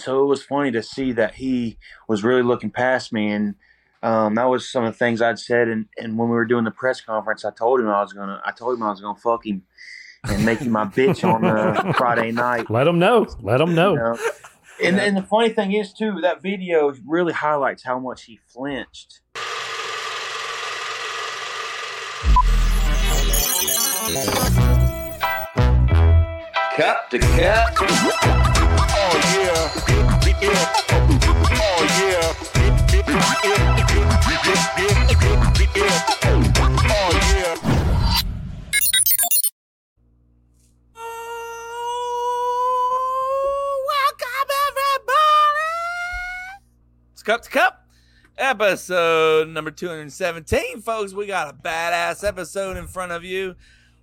so it was funny to see that he was really looking past me and um, that was some of the things I'd said and, and when we were doing the press conference I told him I was gonna I told him I was gonna fuck him and make him my bitch on the Friday night. Let him know. Let him know. You know? And, and the funny thing is too, that video really highlights how much he flinched. Cup to cup. Oh yeah. Oh yeah. It's Cup to Cup, episode number 217, folks. We got a badass episode in front of you.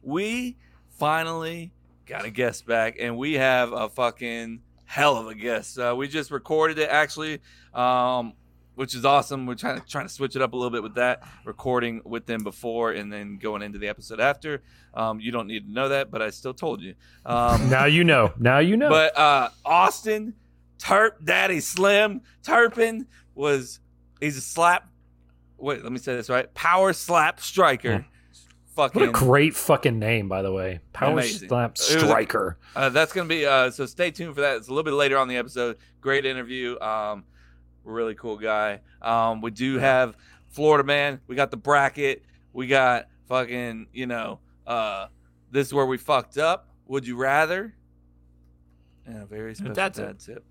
We finally got a guest back, and we have a fucking hell of a guest. Uh, we just recorded it actually, um, which is awesome. We're trying to trying to switch it up a little bit with that, recording with them before and then going into the episode after. Um, you don't need to know that, but I still told you. Um, Now you know. Now you know. but uh, Austin Turp Daddy Slim Turpin was he's a slap. Wait, let me say this right. Power slap striker. Fucking. what a great fucking name, by the way. Power Amazing. Slap was a- Striker. Uh, that's gonna be uh, so. Stay tuned for that. It's a little bit later on the episode. Great interview. Um, really cool guy. Um, we do have Florida man. We got the bracket. We got fucking you know. Uh, this is where we fucked up. Would you rather? And a very special Dad dad, tip. tip.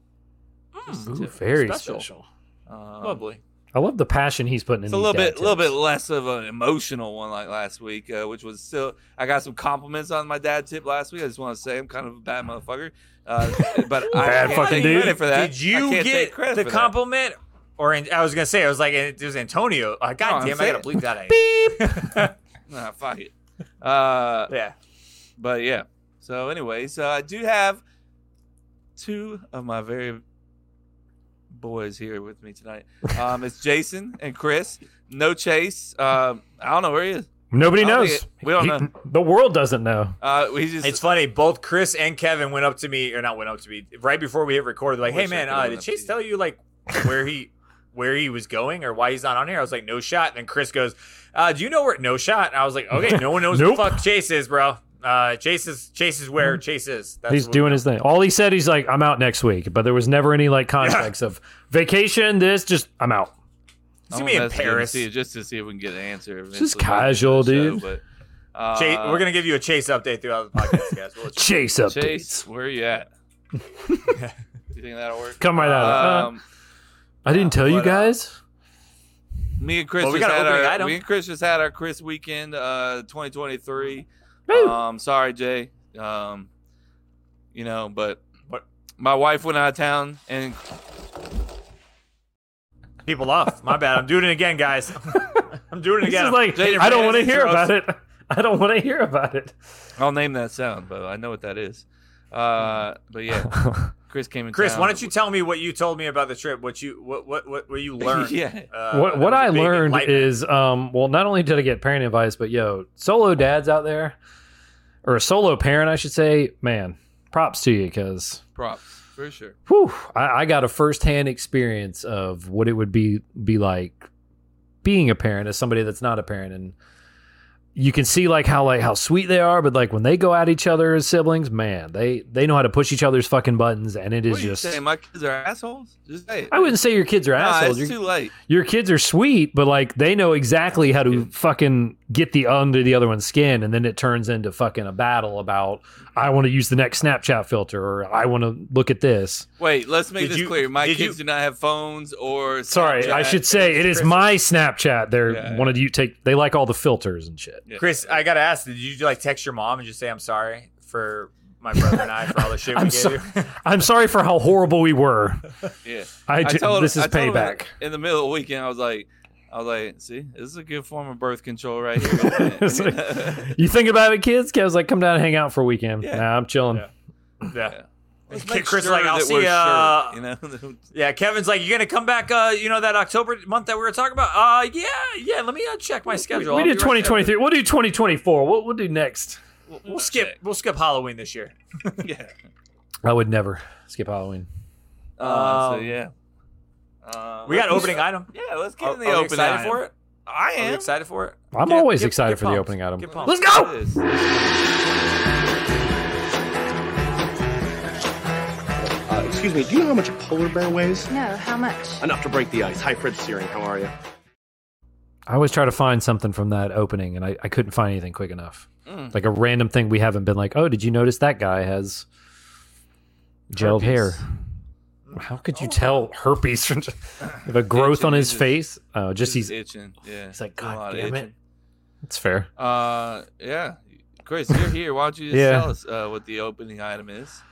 Just Ooh, tip. very special. special. Um, Lovely. I love the passion he's putting in It's a little dad bit, little bit less of an emotional one like last week, uh, which was still. I got some compliments on my dad tip last week. I just want to say I'm kind of a bad motherfucker, uh, but I Bad can't fucking take dude. credit for that. Did you get credit the for that. compliment? Or in, I was gonna say, I was like, it was Antonio. Uh, God I'm damn, I gotta bleep that out. Beep. Nah, fuck it. Uh, yeah. but yeah. So, anyways, uh, I do have two of my very boys here with me tonight. Um, it's Jason and Chris. No Chase. Um, I don't know where he is. Nobody knows. think it- we don't He- know. The world doesn't know. Uh, we just It's funny. Both Chris and Kevin went up to me, or not went up to me, right before we hit record. Like, "Hey man, uh, did Chase tell you like where he where he was going or why he's not on here?" I was like, "No shot." And then Chris goes, uh, "Do you know where? No shot." And I was like, "Okay, no one knows Nope. who the fuck Chase is, bro. Uh, Chase is Chase is where Chase is. That's he's doing his thing. All he said, he's like, I'm out next week. But there was never any like context of vacation, this, just, I'm out. He's gonna be in message him to Paris. see- just to see if we can get an answer. just eventually by casual, end of the dude. But, uh, Chase, we're gonna give you a Chase update throughout the podcast, guys. We'll Chase updates. Chase, where are you at? you think that'll work? Come right out. Uh, Um, I didn't tell you but, uh, guys. me and Chris Well, we just got an had opening our item. me and Chris just had our Chris weekend, uh, 2023. Woo. Um, sorry, Jay. Um, you know, but What? my wife went out of town, and people off. My bad. I'm doing it again, guys. I'm doing it again. like, Jay, I don't want to hear Jay, about it. I don't want to hear about it. I'll name that sound, but I know what that is. Uh, but yeah, Chris came in. Chris, town. why don't you tell me what you told me about the trip? What you what what what, what you learned? yeah. Uh, what that what was a I big learned is um well not only did I get parenting advice but yo solo dads out there or a solo parent I should say man props to you because props for sure. whew, I, I got a firsthand experience of what it would be be like being a parent as somebody that's not a parent and you can see like how like how sweet they are but like when they go at each other as siblings man they they know how to push each other's fucking buttons and it is What are you just saying? My kids are assholes. Just say it. I wouldn't say your kids are assholes it's Your- too late. your kids are sweet, but like they know exactly how to fucking get the under the other one's skin, and then it turns into fucking a battle about I want to use the next Snapchat filter or I want to look at this. Wait, let's make Did this you- clear. My kids you- do not have phones or. Sorry, I should say it is Chris- my Snapchat. They're Yeah. one of you take. They like all the filters and shit. Yeah. Chris, I gotta ask, did you like text your mom and just say I'm sorry for my brother and I for all the shit we I'm gave so- you? I'm sorry for how horrible we were. Yeah. I, I told this is I told him payback. In the middle of the weekend, I was like, I was like, see, this is a good form of birth control right here. Like- You think about it, kids? Kev's like, come down and hang out for a weekend. Yeah. Nah, I'm chilling. Yeah. yeah. Let's Chris make is sure like, I'll see we're sure, you know. Yeah, Kevin's like, you're gonna come back? Uh, you know that October month that we were talking about? Uh, yeah, yeah. Let me uh, check my schedule. We I'll did be right 2023. We'll do 2024. What we'll do next? We'll skip. We'll skip Halloween this year. yeah. I would never skip Halloween. Uh, so Um, yeah. Uh, We got let's- opening item. Yeah, let's get Are, in the are opening excited item. for it? I Are we am. excited for it? I'm Get- always get- excited get for the opening item. Get. Let's go. Uh, excuse me, do you know how much a polar bear weighs? No, how much? Enough to break the ice. Hi, Fred Searing. How are you? I always try to find something from that opening, and I, I couldn't find anything quick enough. Mm. Like a random thing we haven't been like, oh, did you notice that guy has gelled Herpes. hair? How could you tell herpes from a growth Itching, on his face? Oh, just He's itching. Yeah. He's like, God damn it. It's fair. Uh, yeah. Chris, you're here. Why don't you just Yeah. tell us uh, what the opening item is?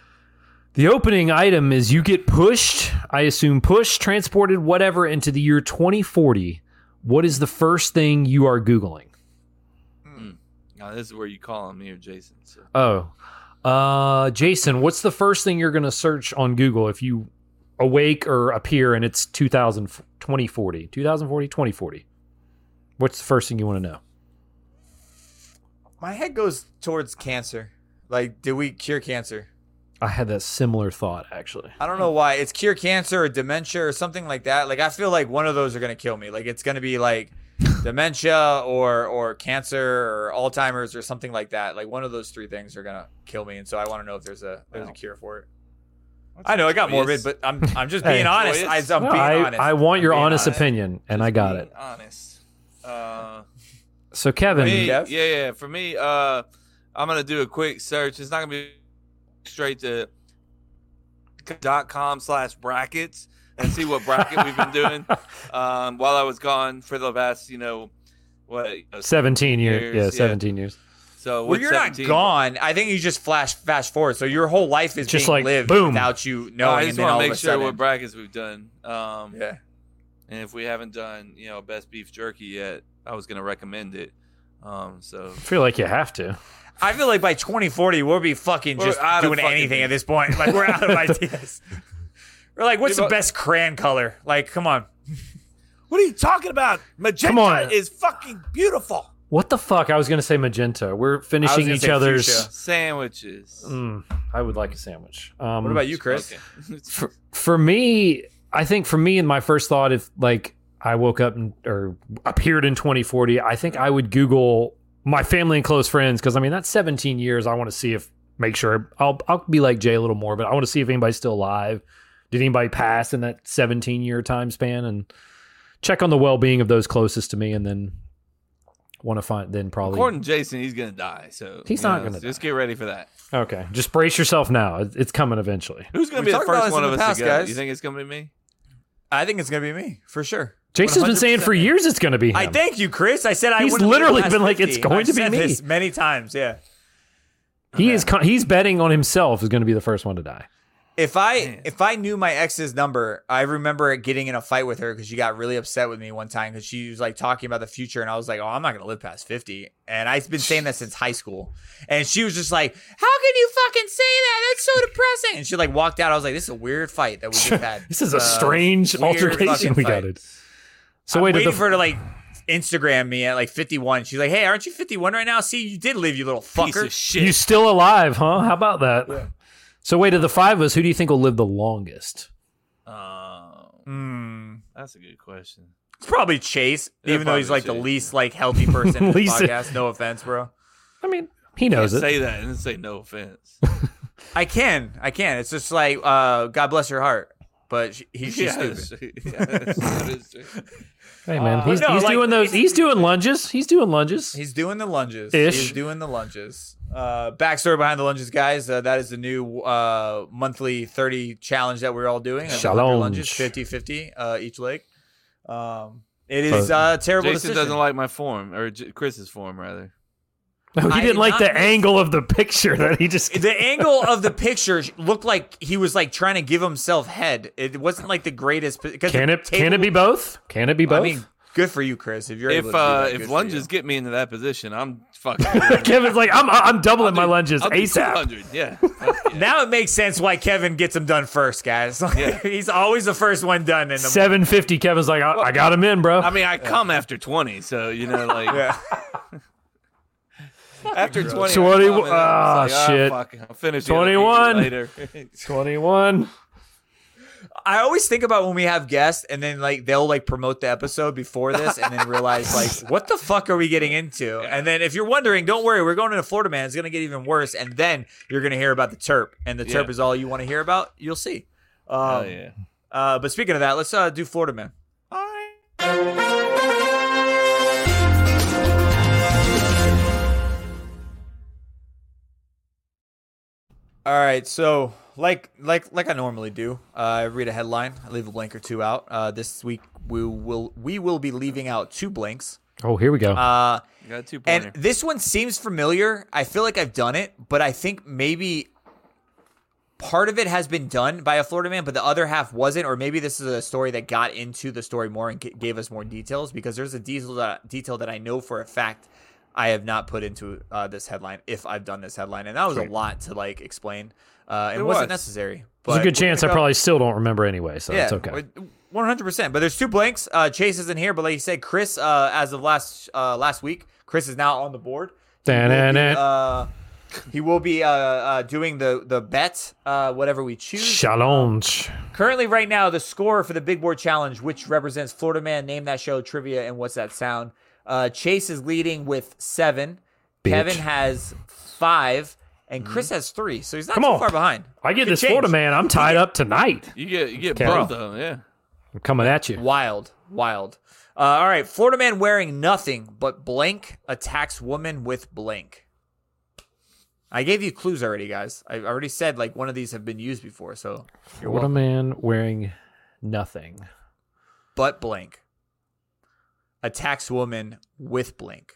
The opening item is you get pushed, I assume pushed, transported, whatever, into the year 2040. What is the first thing you are Googling? Now, this is where you call on me or Jason. So. Oh, uh, Jason, what's the first thing you're going to search on Google if you awake or appear and it's 2000, 2040? 2040, 2040. What's the first thing you want to know? My head goes towards cancer. Like, do we cure cancer? I had that similar thought actually. I don't know why. It's cure cancer or dementia or something like that. Like I feel like one of those are gonna kill me. Like it's gonna be like dementia or or cancer or Alzheimer's or something like that. Like one of those three things are gonna kill me. And so I want to know if there's a there's a cure for it. I know I got morbid, but I'm I'm just Hey. being honest. I, I'm No, being I, honest. I want I'm your being honest honest. opinion, and I got Being it. Honest. Uh, So Kevin, me, yeah, Kev? yeah. For me, uh, I'm gonna do a quick search. It's not gonna be straight to dot com slash brackets and see what bracket we've been doing um, while I was gone for the last, you know, what uh, 17 years. Years, Yeah, yeah. 17 years. So Well, you're 17 not gone. I think you just flash fast forward. So your whole life is Just being like, lived boom. without you No, knowing. I and just want to make sure sudden, what brackets we've done. Um, yeah. And if we haven't done, you know, best beef jerky yet, I was gonna recommend it. Um, so I feel like you have to. I feel like by 2040 we'll be fucking We're just doing fucking anything things. at this point. Like we're out of ideas. We're like, what's Yeah, the best crayon color? Like, come on. what are you talking about? Magenta is fucking beautiful. What the fuck? I was going to say magenta. We're finishing each other's. fuchsia. Sandwiches. Mm, I would like a sandwich. Um, What about you, Chris? Okay. for, for me, I think for me, and my first thought, if like I woke up and, or appeared in 2040, I think I would Google my family and close friends because I mean that's 17 years. I want to see if make sure I'll I'll be like Jay a little more, but I want to see if anybody's still alive. Did anybody pass in that 17 year time span and check on the well being of those closest to me, and then want to find then probably According to Jason, he's gonna die. So He's not know, gonna Just die. get ready for that. okay. Just brace yourself now. It's coming eventually. Who's gonna We be the first one of us past, to go? guys. You think it's gonna be me? I think it's gonna be me for sure. Jason's been saying for years it's going to be him. I thank you, Chris. I said I. He's wouldn't be the literally been like, 50. it's going I've to be me. this many times. Yeah. he is con- he's betting on himself is going to be the first one to die. If I Man. if I knew my ex's number, I remember getting in a fight with her because she got really upset with me one time because she was like talking about the future and I was like, oh, I'm not gonna live past fifty. And I've been saying that since high school. And she was just like, how can you fucking say that? That's so depressing. And she like walked out. I was like, this is a weird fight that we just had. This is a Uh, strange altercation we got it. So I'm wait, waiting the, for her to like Instagram me at like 51. She's like, hey, aren't you 51 right now? See, you did live, you little Piece fucker. of shit. you still alive, huh? How about that? So wait, of the five of us, who do you think will live the longest? Um, Hmm. that's a good question. It's probably Chase, Yeah, even though he's probably like the Chase. least like healthy person in the podcast. No offense, bro. I mean, he knows Can't it. say that and say no offense. I can, I can. It's just like, uh, God bless your heart, but she, he, she's Yeah, stupid. that's. Yeah, that's- that is true. Hey man, Uh, he's, no, he's like, doing those. He's doing lunges. He's doing lunges. He's doing the lunges. Ish. He's doing the lunges. Uh, backstory behind the lunges, guys. Uh, that is the new uh, monthly 30 challenge that we're all doing. It's 100 Challenge. lunges, 50 50 uh, each leg. Um, it is uh, terrible Jason decision. doesn't like my form, or J- Chris's form, rather. No, he I didn't did like the make- angle of the picture that he just. the angle of the picture looked like he was like trying to give himself head. It wasn't like the greatest. Can the it? Can it be both? Can it be both? I mean, good for you, Chris. If you're able If to do uh, that, if for lunges get me into that position, I'm fucking. Kevin's like, I'm I'm doubling I'll my do- lunges I'll ASAP. Yeah. Yeah. now it makes sense why Kevin gets them done first, guys. Yeah. He's always the first one done in the Seven fifty. Kevin's like, I, I got him in, bro. I mean, I come after 20, so you know, like Yeah. after 20. 20 I come and I'm ah, just like, shit. fuck, I'll finish 21. Later. Twenty one. I always think about when we have guests and then like they'll like promote the episode before this and then realize like what the fuck are we getting into? And then if you're wondering, don't worry, we're going into Florida man. It's gonna get even worse. And then you're gonna hear about the Turp, and the Turp Yeah. is all you want to hear about. You'll see. Um, Oh yeah. uh, but speaking of that, let's uh, do Florida man. All right. All right, so like like like I normally do, uh, I read a headline, I leave a blank or two out. Uh, this week we will we will be leaving out two blanks. Oh, here we go. Uh, You got a two and this one seems familiar. I feel like I've done it, but I think maybe part of it has been done by a Florida man, but the other half wasn't. Or maybe this is a story that got into the story more and g- gave us more details because there's a detail that, detail that I know for a fact I have not put into uh, this headline if I've done this headline, and that was a lot to like explain. Uh, and It wasn't was. necessary. There's a good chance I go- probably still don't remember anyway, so it's okay. One hundred percent. But there's two blanks. Uh, Chase isn't here, but like you said, Chris, uh, as of last uh, last week, Chris is now on the board. He will be, uh, he will be uh, uh, doing the the bet, uh, whatever we choose. Challenge. Currently, right now, the score for the Big Board Challenge, which represents Florida Man, Name That Show, Trivia, and What's That Sound. Uh, Chase is leading with seven. Bitch. Kevin has five, and Chris has three. So he's not Come too on. far behind. I get Could this change. Florida man. I'm tied up tonight. You get you get Okay. both of them. Yeah. I'm coming at you. Wild, wild. Uh, all right, Florida man wearing nothing but blank attacks woman with blank. I gave you clues already, guys. I already said like one of these have been used before, so you're Florida welcome. man wearing nothing. But blank attacks woman with blink.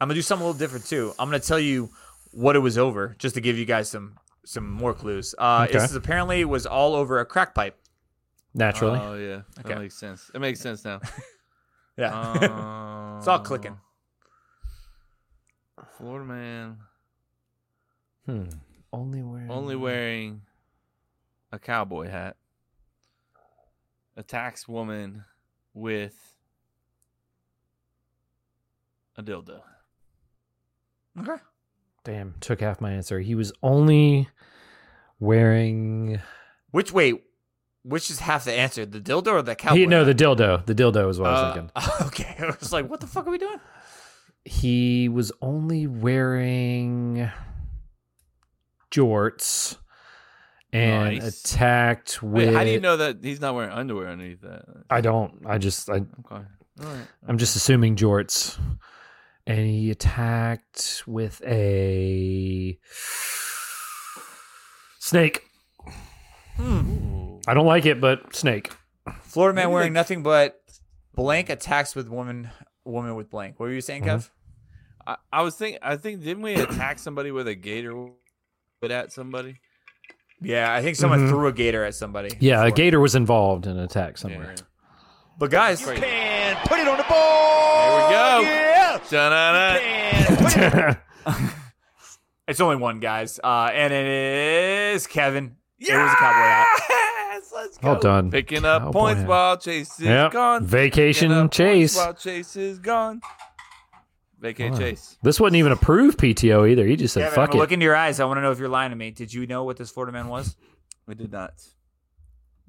I'm gonna do something a little different too. I'm gonna tell you what it was over, just to give you guys some some more clues. Uh, Okay. This is apparently was all over a crack pipe. Naturally. Oh yeah. That Okay. makes sense. It makes sense now. Yeah, it's all clicking. Florida man hmm. Only wearing. only wearing a cowboy hat attacks woman with a dildo. Okay. Damn, took half my answer. He was only wearing. Which wait, which is half the answer? The dildo or the cowboy? He, no, the dildo. The dildo is what I was Uh, thinking. okay. I was like, what the fuck are we doing? He was only wearing jorts and Nice. attacked with. Wait, how do you know that he's not wearing underwear underneath that? I don't. I just. I, Okay. All right. I'm just assuming jorts. And he attacked with a snake. Hmm. I don't like it, but snake. Florida man Maybe wearing they- nothing but blank attacks with woman woman with blank. What were you saying, mm-hmm. Kev? I, I was thinking. I think didn't we attack somebody with a gator But at somebody? Yeah, I think someone Mhm. threw a gator at somebody. Yeah, a gator was involved in an attack somewhere. Yeah. But guys, Crazy. And put it on the board. There we go. Yeah. Da-na-na. Put it it's only one, guys, uh, and it is Kevin. It was a cowboy hat. Let's go. Well done. Picking up Cowboy points hat. while Chase is Yep. gone. Vacation Picking up points Chase. While Chase is gone. Vacate Wow. Chase. This wasn't even approved PTO either. He just said, Kevin, fuck I'm it. looking into your eyes. I want to know if you're lying to me. Did you know what this Florida man was? We did not.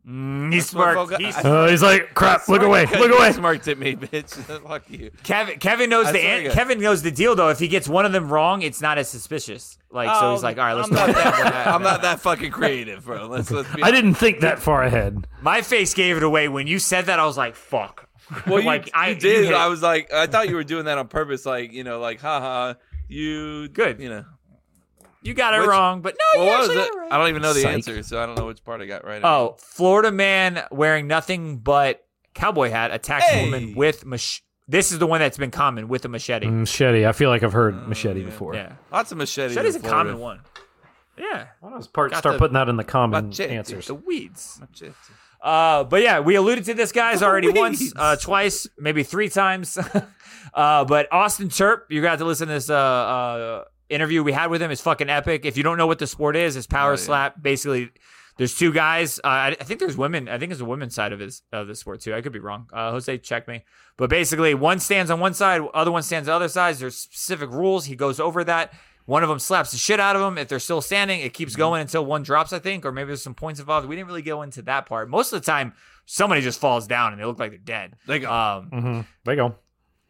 Mm, he That's what smirked. He smirked. Uh, he's like, crap, look away, look you away. Smirked at me, bitch. Fuck you. Kevin, Kevin knows I the an- Kevin knows the deal though. If he gets one of them wrong, it's not as suspicious. Like so, he's Oh, like, all right, let's I'm not. not that. I'm not that fucking creative, bro. Let's let's be. I didn't think that far ahead. My face gave it away when you said that. I was like, fuck. Well, like you I did. hit- I was like, I thought you were doing that on purpose, like you know, like haha, you Good. you know. You got it Which- wrong, but no, Well, you actually got it right. I don't even know the Psych. answer, so I don't know which part I got right. Oh, Florida man wearing nothing but cowboy hat attacks Hey. woman with mach- This is the one that's been common with a machete. Mm, machete. I feel like I've heard oh, machete yeah. before. Yeah, lots of machetes. machete's a common one. Yeah, Why don't part, start the- putting that in the common Machete. answers? the weeds. Machete. Uh, but yeah, we alluded to this guys already once, uh, twice, maybe three times. uh, but Austin Turp, you got to listen to this uh, uh, interview we had with him. It's fucking epic. If you don't know what the sport is, it's power Oh, yeah. slap. Basically, there's two guys. Uh, I, I think there's women. I think it's a women's side of his of the sport too. I could be wrong. Uh, Jose, check me. But basically, one stands on one side, other one stands on the other side. There's specific rules. He goes over that. One of them slaps the shit out of them. If they're still standing, it Mm-hmm. keeps going until one drops, I think, or maybe there's some points involved. We didn't really go into that part. Most of the time, somebody just falls down and they look like they're dead. They go. Um, Mm-hmm. There you go.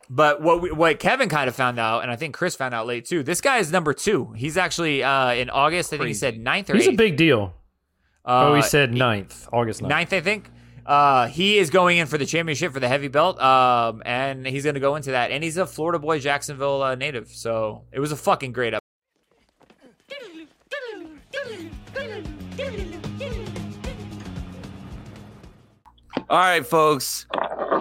but what we, what Kevin kind of found out, and I think Chris found out late too. This guy is number two. He's actually uh, in August. I think he said ninth or He's a big deal. Uh, oh, he said 9th, August 9th. ninth, I think. Uh, he is going in for the championship for the heavy belt, um, and he's going to go into that. And he's a Florida boy, Jacksonville uh, native. So it was a fucking great All right, folks.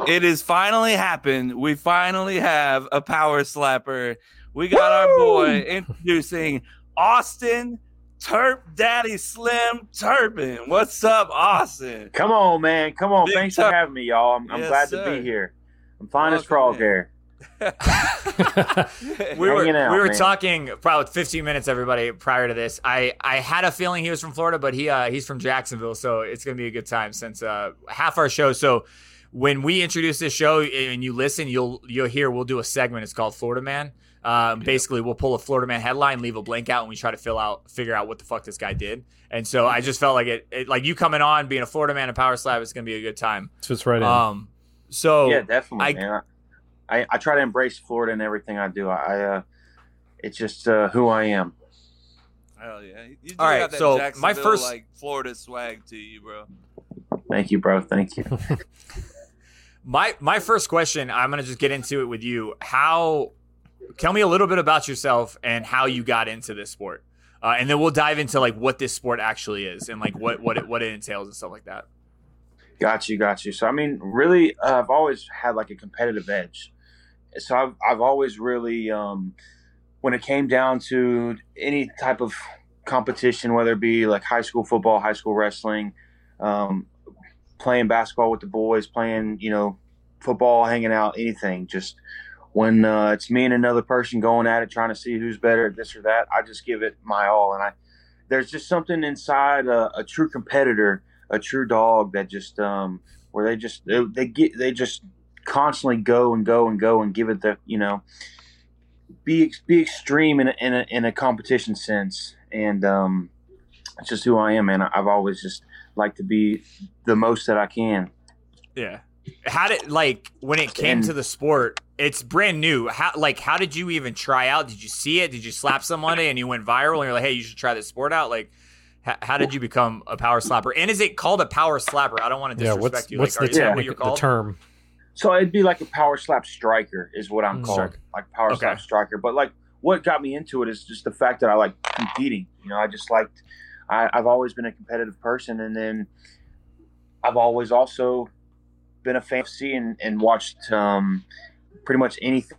It has finally happened. We finally have a power slapper. We got our boy introducing Austin Turp Daddy Slim Turpin. What's up, Austin? Come on, man. Come on. Big Thanks time. for having me, y'all. I'm, I'm Yes, glad sir. to be here. I'm fine as Welcome frog in. hair. We were out, we were man. talking probably 15 minutes, everybody, prior to this. I I had a feeling he was from Florida, but he uh, he's from Jacksonville, so it's gonna be a good time since uh, half our show. So when we introduce this show and you listen, you'll you'll hear we'll do a segment. It's called Florida Man. Um, basically, we'll pull a Florida Man headline, leave a blank out, and we try to fill out, figure out what the fuck this guy did. And so I just felt like it, it like you coming on, being a Florida man and power slap, it's gonna be a good time. Fits right in. Um, so yeah, definitely, I- man. I, I try to embrace Florida in everything I do. I, uh, it's just uh, who I am. Hell yeah. You do All right, got that so my first- like Florida swag to you, bro. Thank you, bro. Thank you. My my first question, I'm gonna just get into it with you. How? Tell me a little bit about yourself and how you got into this sport, uh, and then we'll dive into like what this sport actually is and like what what it what it entails and stuff like that. Got you, got you. So I mean, really, uh, I've always had like a competitive edge. So I've I've always really, um, when it came down to any type of competition, whether it be like high school football, high school wrestling, um, playing basketball with the boys, playing you know football, hanging out, anything. Just when uh, it's me and another person going at it, trying to see who's better at this or that, I just give it my all. And I there's just something inside a, a true competitor a true dog that just um where they just they, they get they just constantly go and go and go and give it the you know be be extreme in a, in a, in a competition sense and um it's just who I am man I've always just liked to be the most that I can Yeah. How did like when it came And- to the sport? It's brand new. How like how did you even try out? Did you see it? Did you slap somebody and you went viral and you're like, hey, you should try this sport out? Like, how, how did you become a power slapper? And is it called a power slapper? I don't want to yeah, disrespect what's you. what's like, the, are you- Yeah. what you're technic- the term? So it'd be like a power slap striker is what I'm Mm. called, Striker. like power Okay. slap striker. But like what got me into it is just the fact that I like competing. You know, I just liked. I, I've always been a competitive person, and then I've always also been a fan of C and, and watched um, pretty much anything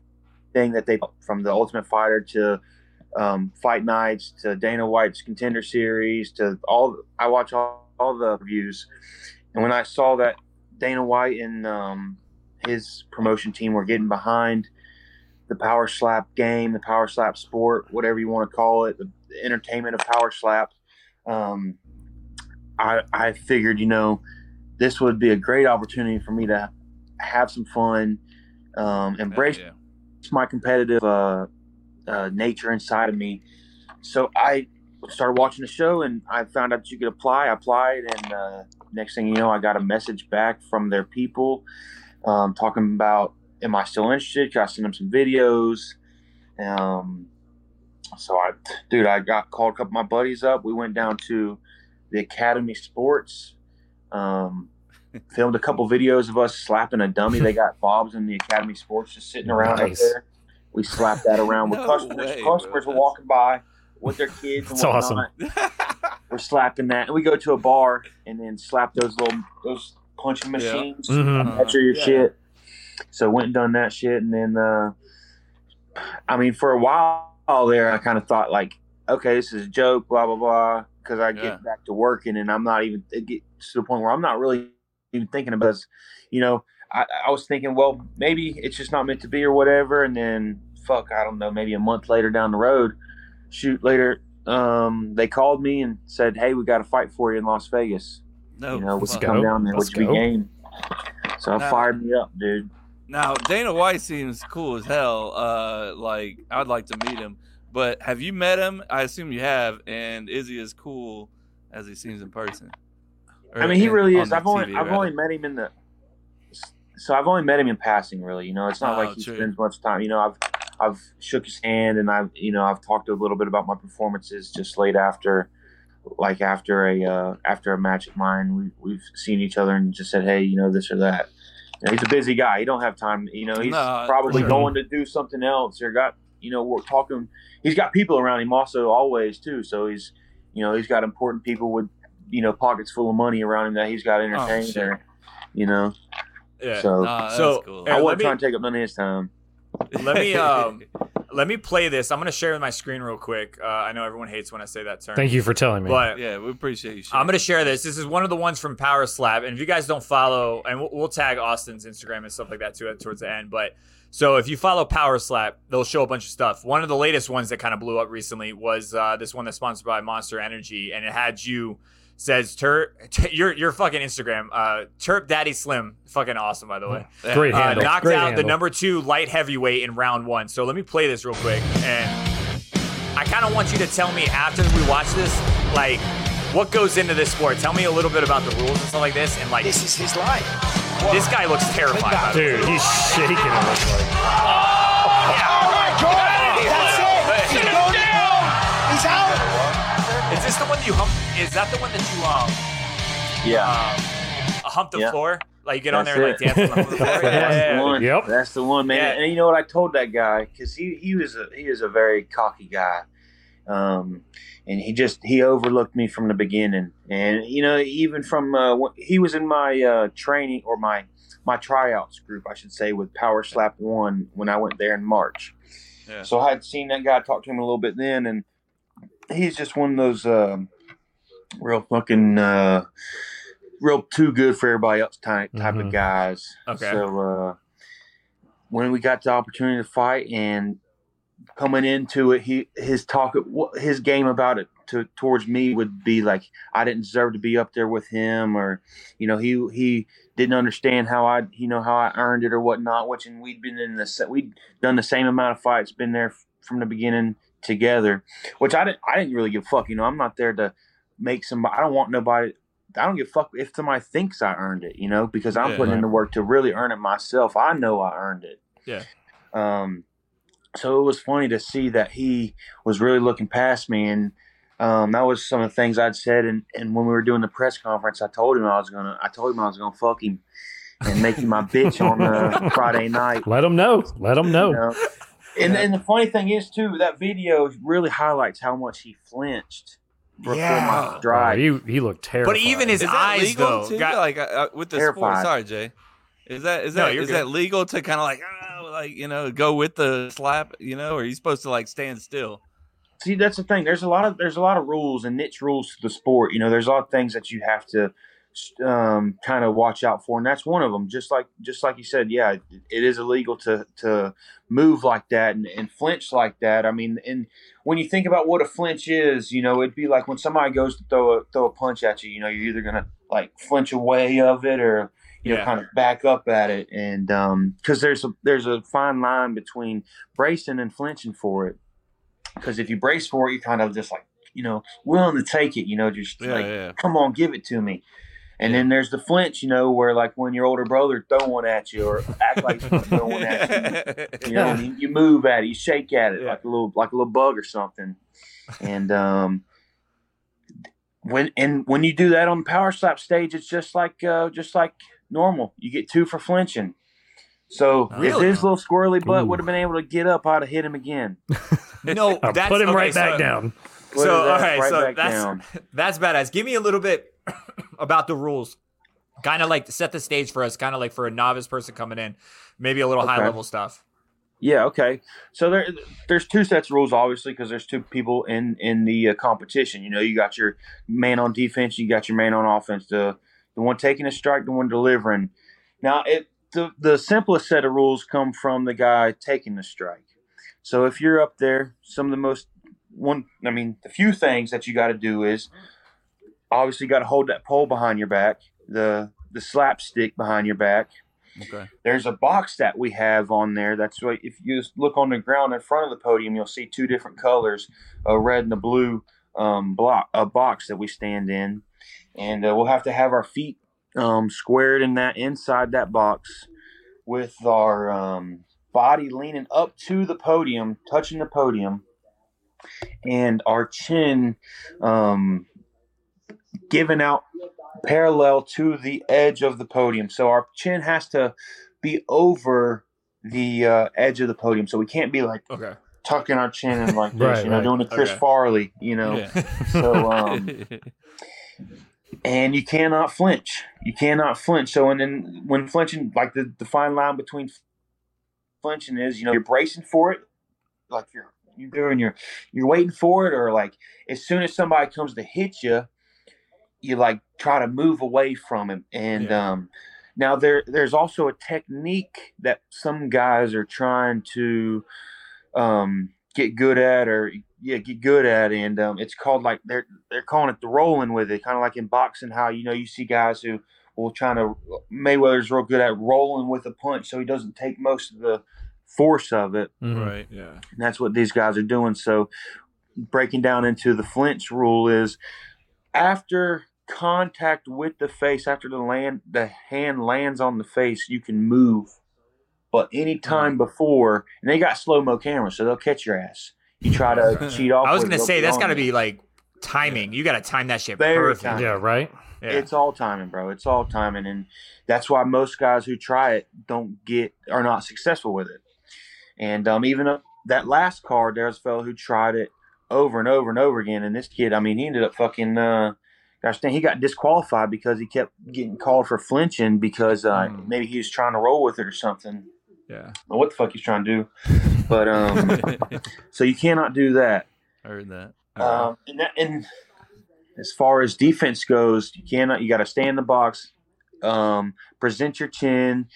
that they from the Ultimate Fighter to um, Fight Nights to Dana White's Contender Series to all. I watch all, all the reviews, and when I saw that Dana White and um, his promotion team were getting behind the power slap game, the power slap sport, whatever you want to call it, the, entertainment of power slap. Um, I, I figured, you know, this would be a great opportunity for me to have some fun, um, embrace Yeah. my competitive uh, uh, nature inside of me. So I started watching the show and I found out that you could apply. I applied, and uh, next thing you know, I got a message back from their people um, talking about, "Am I still interested?" Can I send them some videos? Um, so I, dude, I got called a couple of my buddies up. We went down to the Academy Sports. Um, filmed a couple videos of us slapping a dummy. They got Bob's in the Academy Sports just sitting around Nice. up there. We slapped that around with No customers. way, customers bro. were walking by with their kids. That's awesome. We're slapping that, and we go to a bar and then slap those little those punching Yeah. machines. Mhm. Measure your Yeah. shit. So went and done that shit, and then uh, I mean, for a while there, I kind of thought like, okay, this is a joke, blah blah blah, because I get Yeah. back to working, and I'm not even it gets to the point where I'm not really even thinking about, this. you know, I, I was thinking, well, maybe it's just not meant to be or whatever, and then fuck, I don't know, maybe a month later down the road, shoot later, um, they called me and said, hey, we got a fight for you in Las Vegas. No, you know, would fuck. come down there? Let's Would you be game? So it Now- fired me up, dude. Now Dana White seems cool as hell. Uh, like I'd like to meet him, But have you met him? I assume you have. And is he as cool as he seems in person? Or I mean, he in- really is. the I've only TV, I've rather? only met him in the. So I've only met him in passing, really. You know, it's not Oh, like he true. spends much time. You know, I've I've shook his hand and I've you know I've talked a little bit about my performances just late after, like after a uh, after a match of mine. We we've seen each other and just said, hey, you know, this or that. You know, he's a busy guy. He don't have time. You know, he's No, probably sure. going to do something else or got you know we're talking. He's got people around him also always too. So he's you know he's got important people with you know pockets full of money around him that he's got to entertain shit. there. You know, Yeah. so Nah, that's So, cool. I let wasn't me- trying to take up none of his time. Let me um let me play this. I'm gonna share with my screen real quick. Uh, I know everyone hates when I say that term. Thank you for telling me. But yeah, we appreciate you. I'm gonna share this. This is one of the ones from Power Slap, and if you guys don't follow, and we'll, we'll tag Austin's Instagram and stuff like that too towards the end. But so if you follow Power Slap, they'll show a bunch of stuff. One of the latest ones that kind of blew up recently was uh, this one that's sponsored by Monster Energy, and it had you says Tur your your fucking Instagram uh Turp Daddy Slim fucking awesome by the way Great uh, handle. knocked Great out the number two light heavyweight in round one. So let me play this real quick, and I kind of want you to tell me after we watch this, like, what goes into this sport. Tell me a little bit about the rules and stuff like this, and like, This is his life. this guy looks terrified. By the way. Dude, he's shaking. It looks like. This the one that you hump? Is that the one that you um Yeah, um hump the Yeah. floor? Like you get on That's there and like it. dance on the floor? that's Yeah. the one. Yep. That's the one, man. Yeah. And you know what? I told that guy because he he was a he is a very cocky guy, um, and he just he overlooked me from the beginning. And you know, even from uh, he was in my uh, training or my my tryouts group, I should say, with Power Slap One when I went there in March. Yeah. So I had seen that guy talk to him a little bit then, and he's just one of those um, real fucking uh, real too good for everybody else type type Mhm. of guys. Okay. So uh, when we got the opportunity to fight and coming into it, he his talk his game about it to towards me would be like I didn't deserve to be up there with him, or you know he he didn't understand how I you know how I earned it or whatnot. Which and we'd been in the sa- we'd done the same amount of fights, been there from the beginning together. Which I didn't I didn't really give a fuck. You know I'm not there to make somebody. I don't want nobody. I don't give a fuck if somebody thinks I earned it, you know, because I'm Yeah. putting in the work to really earn it myself. I know I earned it. Yeah. Um, so it was funny to see that he was really looking past me, and um, that was some of the things I'd said. And, and when we were doing the press conference, I told him I was gonna. I told him I was gonna fuck him and make him my bitch on the Friday night. Let him know. Let him know. You know? And, and the funny thing is too, that video really highlights how much he flinched Yeah. my Oh, he, he looked terrible. But even his Is that eyes legal though, too? got- like uh, uh, with the sport. Terrified. Sorry, Jay. Is that is No, that you're is good. that legal to kind of like uh, like you know go with the slap? You know, or are you supposed to like stand still? See, that's the thing. There's a lot of there's a lot of rules and niche rules to the sport. You know, there's a lot of things that you have to um, kind of watch out for, and that's one of them. Just like just like you said, yeah, it, it is illegal to to move like that and, and flinch like that. I mean, and when you think about what a flinch is, you know, it'd be like when somebody goes to throw a throw a punch at you. You know, you're either gonna like flinch away of it or you know Yeah. kind of back up at it, and because there's a there's a fine line between bracing and flinching for it because if you brace for it, you're kind of just like you know willing to take it. You know, just Yeah, like yeah. come on, give it to me. And then there's the flinch, you know, where like when your older brother throw one at you or act like he's throwing at you, you know, and you, you move at it, you shake at it Yeah. like a little like a little bug or something. And um, when and when you do that on the power slap stage, it's just like uh, just like normal. You get two for flinching. So if Really? his little squirrely butt would have been able to get up, I'd have hit him again. no, that's put him okay, right back down. So all right, right, right so that's down. that's badass. Give me a little bit about the rules, kind of like set the stage for us, kind of like for a novice person coming in, maybe a little Okay. high level stuff. Yeah. Okay. So there, there's two sets of rules, obviously, because there's two people in in the uh, competition. You know, you got your man on defense, you got your man on offense. The the one taking a strike, the one delivering. Now, it the the simplest set of rules come from the guy taking the strike. So if you're up there, some of the most one, I mean, the few things that you got to do is obviously got to hold that pole behind your back, the the slap stick behind your back. Okay. there's a box that we have on there. That's what if you just look on the ground in front of the podium, you'll see two different colors, a red and a blue um, block, a box that we stand in, and uh, we'll have to have our feet um, squared in that inside that box with our um, body leaning up to the podium, touching the podium, and our chin um, given out parallel to the edge of the podium. So our chin has to be over the uh, edge of the podium. So we can't be like Okay. tucking our chin in like this, Right, you know, right. doing a Chris Okay. Farley, you know. Yeah. So um, and you cannot flinch. You cannot flinch. So and then when flinching, like the, the fine line between flinching is, you know, you're bracing for it, like you're you're doing you're you're waiting for it, or like as soon as somebody comes to hit you, you like try to move away from him. And Yeah. um, now there there's also a technique that some guys are trying to um, get good at, or yeah, get good at, and um, it's called like they're they're calling it the rolling with it, kind of like in boxing, how you know you see guys who will trying to Mayweather's real good at rolling with a punch, so he doesn't take most of the force of it. Mhm. right. Yeah. And that's what these guys are doing. So, breaking down into the flinch rule is after contact with the face, after the land the hand lands on the face, you can move. But any time before, and they got slow mo cameras, so they'll catch your ass. You try to cheat off. I was gonna say that's got to be like timing. You got to time that shit Very perfect. timed. Yeah, right. Yeah. It's all timing, bro. It's all timing, and that's why most guys who try it don't get are not successful with it. And um, even uh, that last card, there was a fellow who tried it over and over and over again, and this kid, I mean, he ended up fucking. Uh, gosh dang, he got disqualified because he kept getting called for flinching because uh, Hmm. maybe he was trying to roll with it or something. yeah. I don't know what the fuck he's trying to do, but um, so you cannot do that. I heard that. Um, and, that, and as far as defense goes, you cannot. You got to stay in the box, um, present your chin,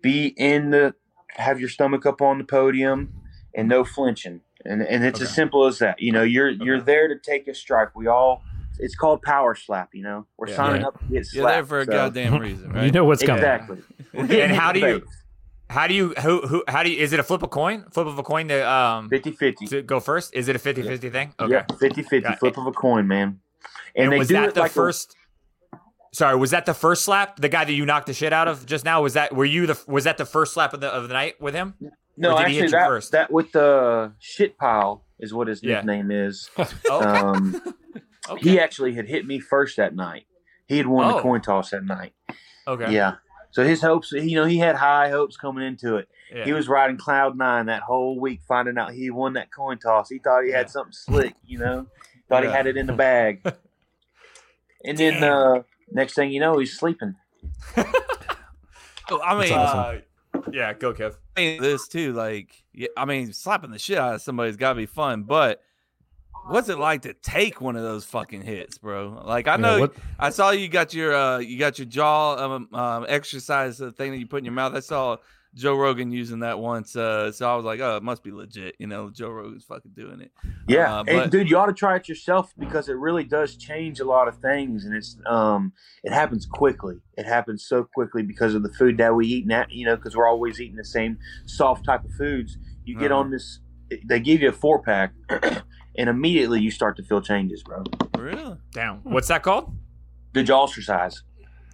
be in the, have your stomach up on the podium, and no flinching. And and it's as simple as that. You know, you're you're there to take a strike. We all. It's called power slap. You know, we're Yeah. signing Yeah. up to get slapped. You're there for a so- goddamn reason, right? You know what's coming. Exactly. And how do you- How do you who who how do you is it a flip of a coin? Flip of a coin to um 50-50. to go first? Is it a 50-50 thing? Okay. Yeah, 50-50, Got it. flip of a coin, man. And, And, they was do that it the like a- first Sorry, was that the first slap? The guy that you knocked the shit out of just now was that were you the was that the first slap of the of the night with him? No, he hit actually, that first? that with the shit pile is what his Yeah. nickname is. Oh, Um, okay. He actually had hit me first that night. He had won Oh. the coin toss that night. okay. Yeah. So his hopes, you know, he had high hopes coming into it. Yeah. He was riding cloud nine that whole week, finding out he won that coin toss. He thought he had Yeah. something slick, you know, thought Yeah. he had it in the bag. And then uh, next thing you know, he's sleeping. Oh, I mean, Uh, yeah, go Kev. I mean, this too. Like, yeah, I mean, slapping the shit out of somebody's got to be fun, but what's it like to take one of those fucking hits, bro? Like, I know what- I saw you got your uh, you got your jaw um, um, exercise the thing that you put in your mouth. I saw Joe Rogan using that once, uh, so I was like, oh, it must be legit. You know, Joe Rogan's fucking doing it. Yeah, Uh, and dude, you ought to try it yourself because it really does change a lot of things, and it's um, it happens quickly. It happens so quickly because of the food that we eat, Now, you know, because we're always eating the same soft type of foods. You get Uh-huh. on this, they give you a four pack, and immediately you start to feel changes, bro. Really? Down. What's that called? The jaw exercise.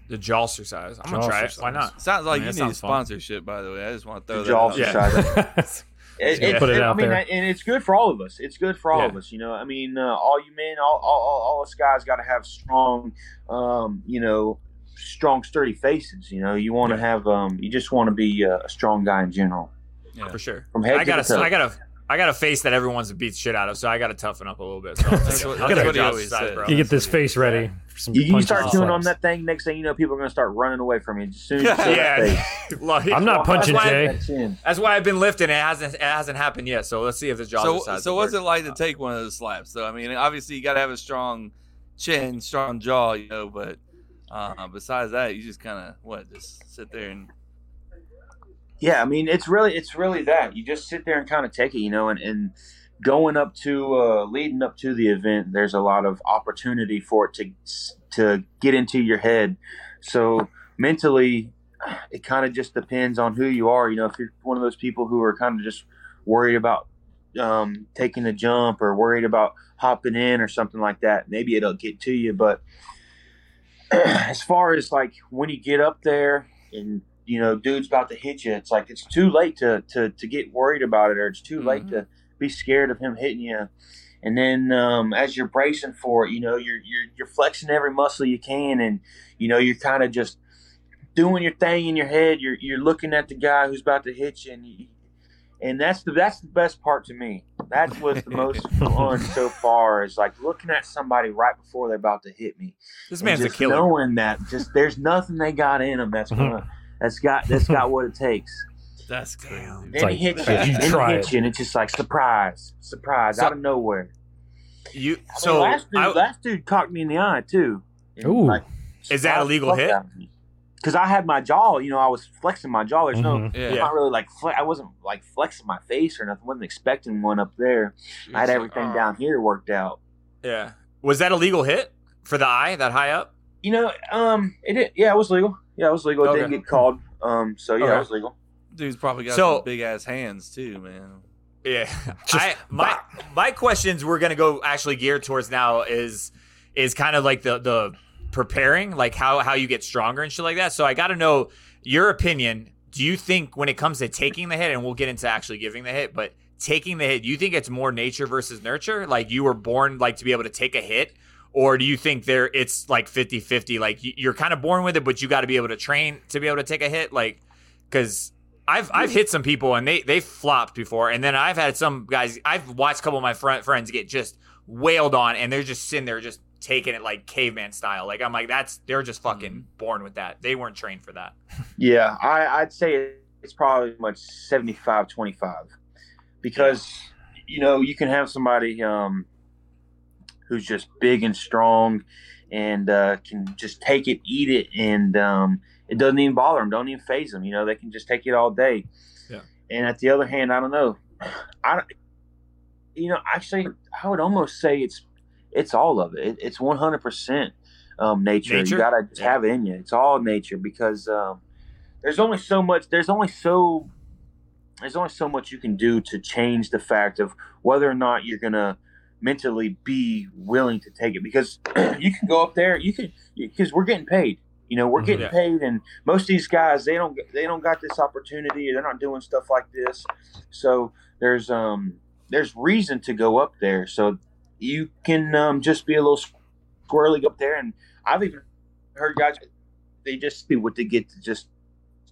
The jaw exercise. I'm gonna try it. Why not? Sounds like I mean, you need a sounds fun. sponsorship, by the way. I just want to throw The that jaw out. exercise. It, Yeah. it- Put it it- out I mean, there. and it's good for all of us. It's good for all of us. You know, I mean, uh, all you men, all, all, all, all us guys got to have strong, um, you know, strong, sturdy faces. You know, you want to Yeah. have, um, you just want to be uh, a strong guy in general. Yeah. For sure. From head I to got the a, toe. I got a, I got a face that everyone's beat shit out of, so I got to toughen up a little bit. So I'll That's take what- it. That's what he always exercise, bro. You get this face ready. For some You, you start and chewing on that thing. Next thing you know, people are going to start running away from you. As soon as you see that Yeah. face. Look, I'm not punching why- Jay. That. That's why I've been lifting. It hasn't, it hasn't happened yet. So let's see if the jaw So, so what's it like to take one of those slaps? So, I mean, obviously you got to have a strong chin, strong jaw, you know. But uh, besides that, you just kind of what, just sit there and Yeah, I mean, it's really, it's really that. You just sit there and kind of take it, you know, and, and going up to, uh, leading up to the event, there's a lot of opportunity for it to, to get into your head. So mentally, it kind of just depends on who you are. You know, if you're one of those people who are kind of just worried about um, taking a jump or worried about hopping in or something like that, maybe it'll get to you. But as far as like when you get up there and you know, dude's about to hit you, it's like it's too late to to to get worried about it, or it's too late to be scared of him hitting you. And then um, as you're bracing for it, you know, you're you're you're flexing every muscle you can, and you know, you're kind of just doing your thing in your head. You're you're looking at the guy who's about to hit you, and you, and that's the that's the best part to me. That's what's the most fun so far is like looking at somebody right before they're about to hit me. This man's a killer. Knowing that just there's nothing they got in them that's gonna that's got that's got what it takes. That's crazy. Then like, he hits you, if you then try he hits it. you, and it's just like surprise, surprise So- out of nowhere. You I mean, so last dude, I- last dude cocked me in the eye too. And, Ooh. Is that a legal hit? Because I had my jaw, you know, I was flexing my jaw. There's no, Mhm. Yeah. I'm not really like fle- I wasn't like flexing my face or nothing. wasn't expecting one up there. I had everything Oh. down here worked out. yeah. Was that a legal hit for the eye that high up? You know, um, it did, yeah, it was legal. Yeah, it was legal. It Okay. didn't get called. Um, so yeah, Okay. it was legal. Dude's probably got So- some big ass hands too, man. Yeah. Just I my my questions we're gonna go actually geared towards now is is kind of like the the preparing, like how how you get stronger and shit like that. So I gotta know your opinion. Do you think when it comes to taking the hit, and we'll get into actually giving the hit, but taking the hit, do you think it's more nature versus nurture? Like you were born like to be able to take a hit? Or do you think there it's like 50-50? Like you're kind of born with it, but you got to be able to train to be able to take a hit? Like, because I've I've hit some people and they they flopped before, and then I've had some guys. I've watched a couple of my friend, friends get just wailed on, and they're just sitting there just taking it like caveman style. Like I'm like that's they're just fucking born with that. They weren't trained for that. Yeah, I, I'd say it's probably much 75 25 because, you know, you can have somebody um, who's just big and strong and uh, can just take it, eat it, and um, it doesn't even bother them, don't even phase them. You know, they can just take it all day. Yeah. And at the other hand, I don't know. I don't, you know, actually, I would almost say it's it's all of it. it it's 100% um, nature. Nature? You got to Yeah. have it in you. It's all nature because um, there's only so much there's only so there's only so much you can do to change the fact of whether or not you're gonna mentally be willing to take it because you can go up there you can because we're getting paid you know we're Mhm. getting Yeah. paid and most of these guys they don't they don't got this opportunity they're not doing stuff like this so there's um there's reason to go up there so you can um, just be a little squirrely up there and i've even heard guys they just do what they get to just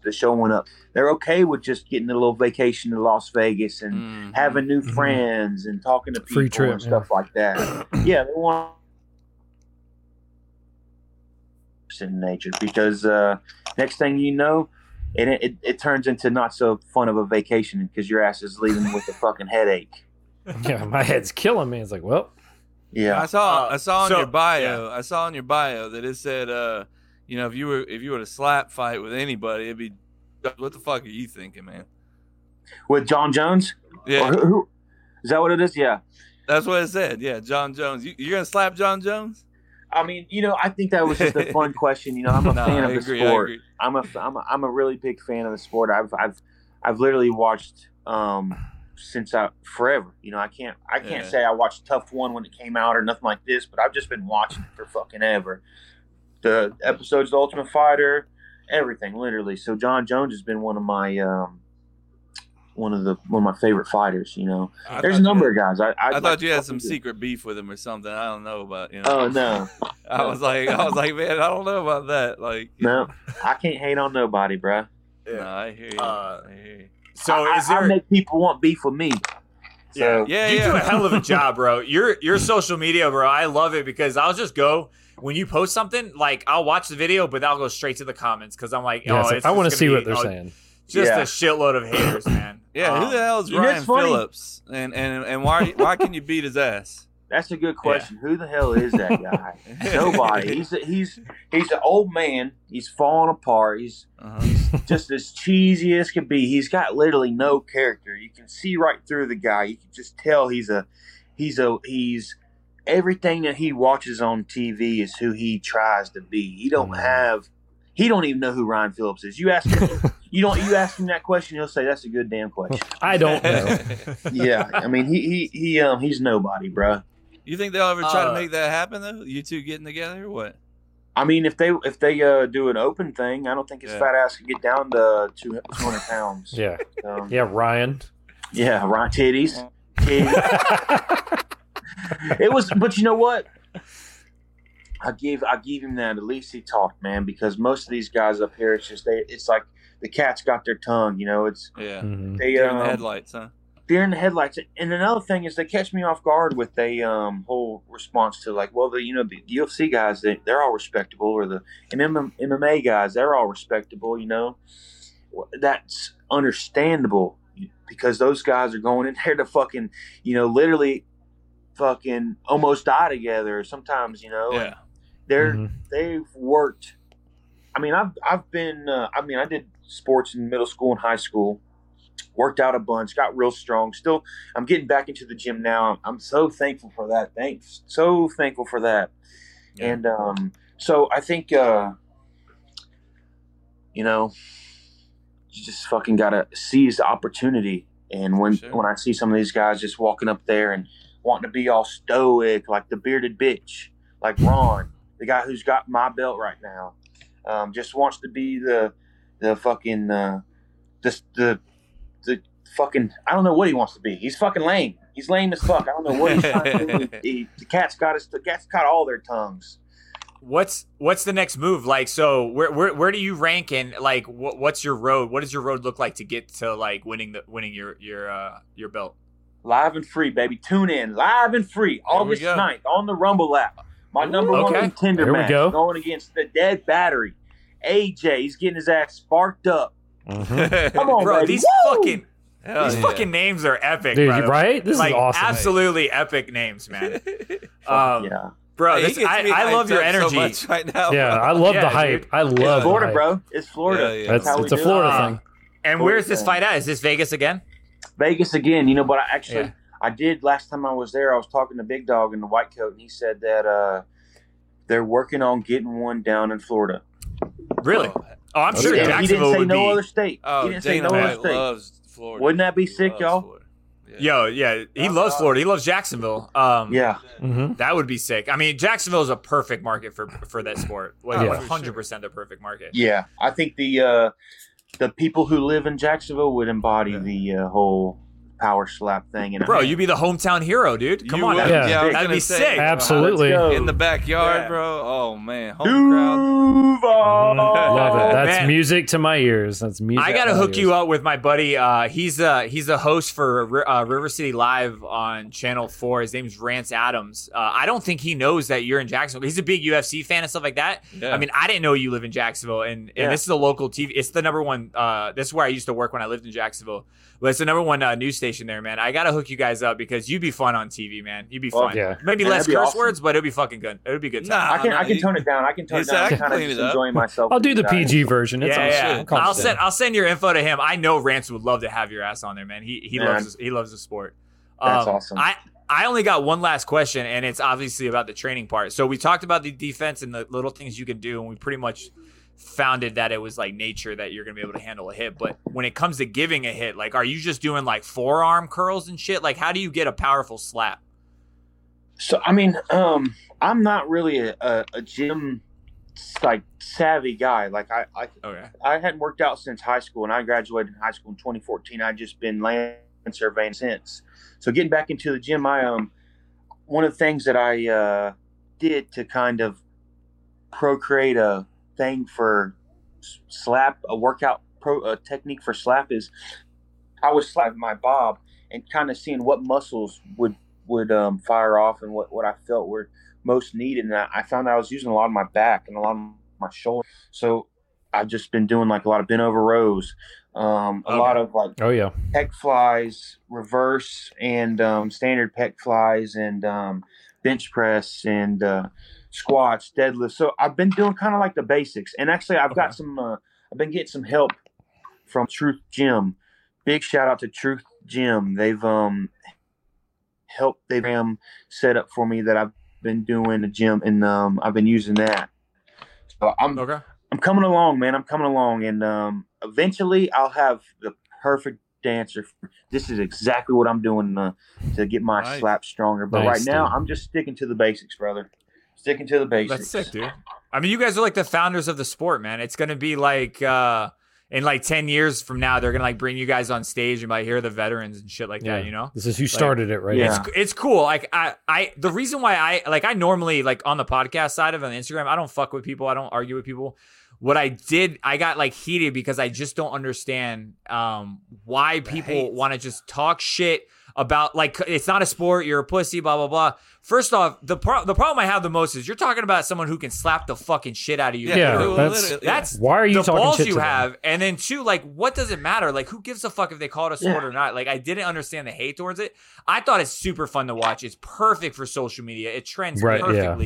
the showing up. They're okay with just getting a little vacation to Las Vegas and Mhm. having new Mhm. friends and talking to people trip, and stuff like that. yeah, they want in nature because uh, next thing you know, it, it it turns into not so fun of a vacation because your ass is leaving with a fucking headache. Yeah, my head's killing me. It's like, well, Yeah, I saw Uh, I saw on so- your bio I saw on your bio that it said uh you know if you were if you were to slap fight with anybody it'd be what the fuck are you thinking man with Jon Jones. yeah who, who, is that what it is? Yeah. that's what it said yeah Jon Jones you, you're gonna slap Jon Jones I mean, you know, I think that was just a fun question. You know, I'm a No, fan I of the agree, I sport. I'm a, I'm a I'm a really big fan of the sport. I've I've I've literally watched um since I forever. You know, I can't I can't Yeah. say I watched TUF One when it came out or nothing like this, but I've just been watching it for fucking ever. The episodes, of The Ultimate Fighter, everything, literally. So Jon Jones has been one of my um one of the one of my favorite fighters. You know, I there's a number you of guys. I I'd I like thought to you had some do. secret beef with him or something I don't know about you know Oh no, I was like I was like man I don't know about that like no. I can't hate on nobody, bruh. no I hear you Uh, I hear you So I, is I- I make people want beef with me. So, Yeah, you yeah. do a hell of a job, bro. Your your social media, bro. I love it because I'll just go when you post something. Like I'll watch the video, but I'll go straight to the comments because I'm like, yeah, oh, it's like, it's I want to see gonna what they're oh, saying. Just Yeah. a shitload of haters, man. yeah Um, who the hell is Ryan. Phillips and and and why why can you beat his ass that's a good question. Who the hell is that guy? Nobody. He's a, he's he's an old man. He's falling apart. He's uh-huh. just as cheesy as can be. He's got literally no character. You can see right through the guy. You can just tell he's a he's a he's everything that he watches on TV is who he tries to be. He don't Mhm. have He don't even know who Ryan Phillips is. You ask him, you don't you ask him that question, he'll say that's a good damn question. I don't know. yeah, I mean he he he um he's nobody, bruh. You think they'll ever try Uh, to make that happen though? You two getting together or what? I mean if they if they uh do an open thing, I don't think his Yeah. fat ass could get down to two hundred pounds. Yeah. Um, Yeah, Ryan. yeah, right titties. titties. it was, but you know what? I give I give him that. At least he talked, man. Because most of these guys up here, it's just they. It's like the cat's got their tongue. You know, it's Yeah. Mhm. they Deer in the um, headlights, huh? They're in the headlights. And another thing is they catch me off guard with a um, whole response to like, well, the you know the UFC guys they they're all respectable, or the MM, MMA guys they're all respectable. You know, that's understandable because those guys are going in there to fucking you know literally fucking almost die together. Sometimes you know, Yeah. they're Mhm. they've worked. I mean, I've I've been. Uh, I mean, I did sports in middle school and high school. Worked out a bunch, got real strong. Still, I'm getting back into the gym now. I'm so thankful for that. Thanks, so thankful for that. Yeah. And um, so I think, uh, you know, you just fucking gotta seize the opportunity. And when Sure. when I see some of these guys just walking up there and wanting to be all stoic, like the bearded bitch, like Ron, the guy who's got my belt right now, um, just wants to be the the fucking uh, the the the fucking I don't know what he wants to be. He's fucking lame. He's lame as fuck. I don't know what he's trying to do. He- the cat's got his the cat's got all their tongues. What's what's the next move? Like, so where where, where do you rank in? Like, what, what's your road? What does your road look like to get to like winning the winning your your uh your belt? Live and free, baby. Tune in. Live and free. August go. 9th on the Rumble app. My number one contender Here we match go. going against the dead battery. AJ, he's getting his ass sparked up. Mhm. Come on, Bro, baby. these Woo! fucking Hell these yeah. fucking names are epic, Dude, by right? This like is awesome. absolutely epic names, man. Um, yeah. bro, this, gets I, I love your up so energy. much right now. Yeah, bro. I love Yeah, the hype. dude. I love Florida, the hype. bro. It's Florida. Yeah, yeah. That's how it's we a do it. Florida Uh, thing. and where's this fight at? Is this Vegas again? Vegas again, you know, but I actually Yeah. I did last time I was there. I was talking to Big Dog in the white coat, and he said that uh, they're working on getting one down in Florida. Really? Oh, Oh, I'm sure he, didn't- he didn't say no be. other state. Oh, he didn't say Dana no other state. loves Florida. Wouldn't that be He sick, y'all? Florida. Yeah. Yo, yeah, he loves Florida. He loves Jacksonville. Um, Yeah, hmm that would be sick. I mean, Jacksonville is a perfect market for for that sport. Like Oh, one for hundred percent the perfect market. yeah. I think the uh, the people who live in Jacksonville would embody Yeah. the uh, whole power slap thing. And Bro, you'd be the hometown hero, dude. Come You on, would- that'd, Yeah. I was that'd gonna be say, sick. Absolutely. In the backyard, Yeah. bro. Oh man, home crowd. Duval. Love it. That's man. music to my ears. That's music. I gotta to my hook you up with my buddy. Uh, he's a he's a host for uh, River City Live on Channel Four. His name's Rance Adams. Uh, I don't think he knows that you're in Jacksonville. He's a big UFC fan and stuff like that. Yeah. I mean, I didn't know you live in Jacksonville, and and Yeah. this is a local TV. It's the number one. Uh, this is where I used to work when I lived in Jacksonville. But it's the number one uh, news station there, man. I gotta hook you guys up because you'd be fun on TV, man. You'd be Well, fun. yeah. Maybe Man, less curse awesome. words, but it'd be fucking good. It would be good. Time. Nah, I can no, I can tone it down. I can tone it down. I'm kind of just enjoying myself. I'll do the with you. PG version. It's yeah, all yeah. shit. I'll send I'll send your info to him. I know Rance would love to have your ass on there, man. He he Man. loves he loves the sport. That's Um, awesome. I I only got one last question, and it's obviously about the training part. So we talked about the defense and the little things you can do, and we pretty much founded that it was like nature that you're gonna be able to handle a hit. But when it comes to giving a hit, like, are you just doing like forearm curls and shit? Like, how do you get a powerful slap? So I mean, um, I'm not really a, a, a gym like savvy guy. Like I, I Okay. I hadn't worked out since high school, and I graduated in high school in 2014. I'd just been land surveying since. So getting back into the gym, I um, one of the things that I uh, did to kind of procreate a thing for slap, a workout pro a technique for slap is I was slapping my bob and kind of seeing what muscles would would um, fire off and what what I felt were most needed. And I I found I was using a lot of my back and a lot of my shoulder. So I've just been doing like a lot of bent over rows, um, a Okay. lot of like Oh yeah. pec flies, reverse and um, standard pec flies, and um, bench press and uh, squats, deadlifts. So I've been doing kind of like the basics. And actually, I've Okay. got some. Uh, I've been getting some help from Truth Gym. Big shout out to Truth Gym. They've um helped. They've um, set up for me that I've been doing the gym, and um, I've been using that. So I'm Okay. I'm coming along, man. I'm coming along, and um, eventually I'll have the perfect dancer. This is exactly what I'm doing uh, to get my Nice. slap stronger. But Nice, right now, dude. I'm just sticking to the basics, brother. Sticking to the basics. That's sick, dude. I mean, you guys are like the founders of the sport, man. It's gonna be like uh in like ten years from now, they're gonna like bring you guys on stage and like hear the veterans and shit like that. You know, this is who started it, right? Yeah. it's it's cool. Like I I the reason why I like I normally like on the podcast side of it on Instagram, I don't fuck with people. I don't argue with people. What I did, I got like heated because I just don't understand um why people want to just talk shit about like it's not a sport, you're a pussy, blah blah blah. First off, the pro- the problem I have the most is you're talking about someone who can slap the fucking shit out of you. Yeah, literally- that's- literally, yeah. That's Why are you the talking balls shit you to them? have, and then two, like, what does it matter? Like, who gives a fuck if they call it a sport Yeah. or not? Like, I didn't understand the hate towards it. I thought it's super fun to watch. It's perfect for social media. It trends Right, yeah.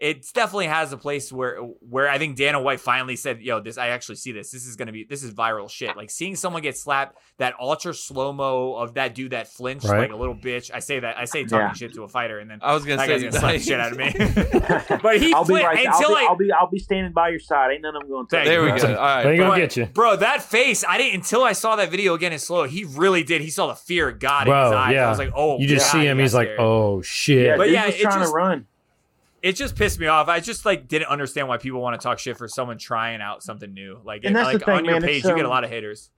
Perfectly. It definitely has a place where where I think Dana White finally said, "Yo, this I actually see this. This is gonna be this is viral shit." Like seeing someone get slapped, that ultra slow mo of that dude that flinched Right. like a little bitch. I say that I say talking Yeah. shit to a fighter, and then I was gonna that say guy's gonna slap shit out of me. but he I'll be flipped right. I'll until be, I- I'll be I'll be standing by your side. Ain't none of them going to. Thank There we you, go. bro. All right. They gonna get you, Bro, that face, I didn't until I saw that video again in slow. He really did. He saw the fear of God in his bro. eyes. Yeah, I was like, oh, you just God, see him. He's He's like, oh shit. Yeah, But yeah, was trying just- to run. It just pissed me off. I just like didn't understand why people want to talk shit for someone trying out something new. Like, And it- that's the thing, on your man, page, it's, you get a um, lot of haters.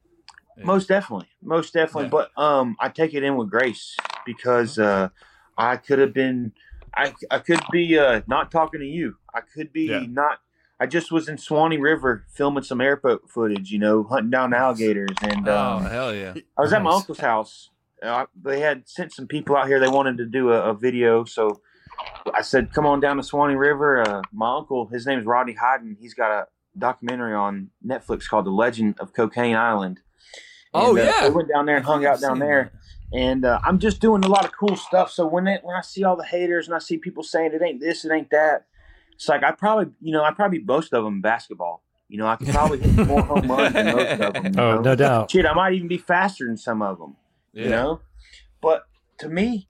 Most definitely, most definitely. Yeah. But um, I take it in with grace because uh, I could have been, I I could be uh not talking to you. I could be Yeah. not. I just was in Suwannee River filming some airport footage. You know, hunting down alligators, and Oh um, hell yeah! I was at my uncle's house. Uh, they had sent some people out here. They wanted to do a, a video, so I said, "Come on down to Suwannee River." Uh, my uncle, his name is Rodney Hyden. He's got a documentary on Netflix called "The Legend of Cocaine Island." Oh, And, uh, yeah. we went down there and hung out down there. And uh, I'm just doing a lot of cool stuff. So when they, when I see all the haters and I see people saying it ain't this, it ain't that, it's like I probably, you know, I probably boast of them in basketball. You know, I could probably hit more home runs than most of them. oh, know? no doubt. Shit, I might even be faster than some of them Yeah. you know. But to me,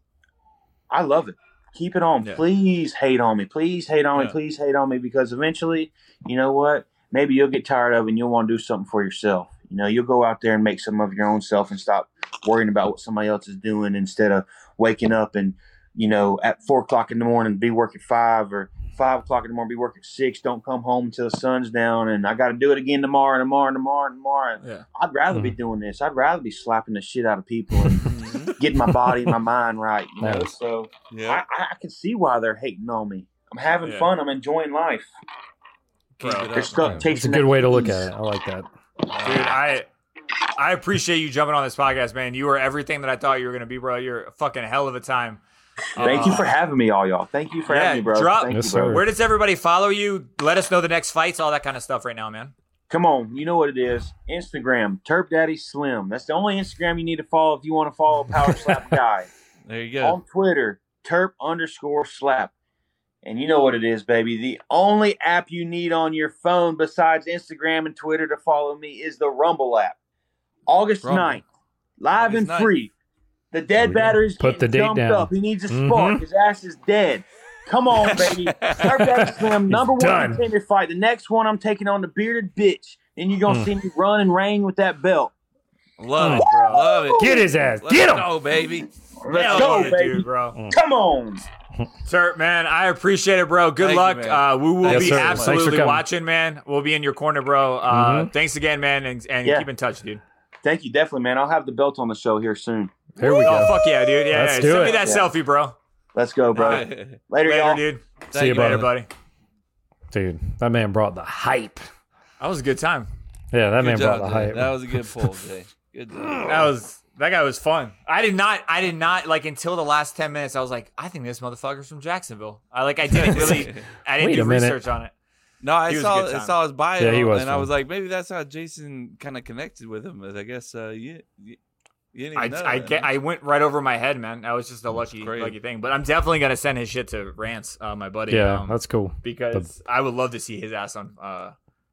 I love it. Keep it on. Yeah. Please hate on me. Please hate on me. Please hate on me because eventually, you know what? Maybe you'll get tired of it and you'll want to do something for yourself. You know, you'll go out there and make some of your own self and stop worrying about what somebody else is doing instead of waking up and, you know, at four o'clock in the morning be working five or five o'clock in the morning be working six. Don't come home until the sun's down and I got to do it again tomorrow and tomorrow and tomorrow and tomorrow. Yeah. I'd rather be mm-hmm. doing this. I'd rather be slapping the shit out of people and getting my body, my mind right. You know, so Yeah. I, I, I can see why they're hating on me. I'm having Yeah. fun. I'm enjoying life. Keep Bro. it They're stuck man. It's a good way to look at it. I like that. Dude, I I appreciate you jumping on this podcast, man. You are everything that I thought you were gonna be, bro. You're a fucking hell of a time. Thank you Uh, for having me, all y'all. Thank you for Yeah, having me, bro. drop- Thank Yes, you, bro. sir. Where does everybody follow you? Let us know the next fights, all that kind of stuff right now, man. Come on, you know what it is. Instagram, Turp Daddy Slim. That's the only Instagram you need to follow if you want to follow Power Slap Guy. There you go. On Twitter, Turp underscore Slap. And you know what it is, baby. The only app you need on your phone besides Instagram and Twitter to follow me is the Rumble app. August Rumble. 9th, live August and 9th. free. The dead we go. battery's Put the getting date jumped down. up. He needs a spark. Mm-hmm. His ass is dead. Come on, baby. Turp Daddy Slim, number one done. contender fight. The next one, I'm taking on the bearded bitch. And you're going to Mm. see me run and rain with that belt. Love it, bro. Love it. Get his ass. Let's Get him. go, baby. Let's Hell go, yeah, baby. dude, bro. Come on. Sir, man, I appreciate it, bro. Good Thank you, luck. man. uh, we will Yes, be sir. Thanks for absolutely coming. watching, man. We'll be in your corner, bro. Uh, Mhm. Thanks again, man, and, and Yeah. keep in touch, dude. Thank you, definitely, man. I'll have the belt on the show here soon. There we Oh, go. fuck yeah, dude. Yeah, Let's yeah. do Send me it. that Yeah. selfie, bro. Let's go, bro. Thank Later, Later, y'all. dude. See you, you, Later, brother. buddy. Dude, that man brought the hype. That was a good time. Yeah, that Good man job, brought the Jay. hype. That was a good pull, Jay. Good job. That was that guy was fun. I did not I did not like until the last ten minutes. I was like, I think this motherfucker's from Jacksonville. I like I didn't really I didn't do research on it. No, I He was a saw good I saw his bio, Yeah, he was and I was like, maybe that's how Jason kind of connected with him. But I guess uh, didn't I, even know I, that, get, huh? I went right over my head, man. That was just a lucky lucky thing. But I'm definitely gonna send his shit to Rance, uh, my buddy. yeah, um, that's cool. because I would love to see his ass on uh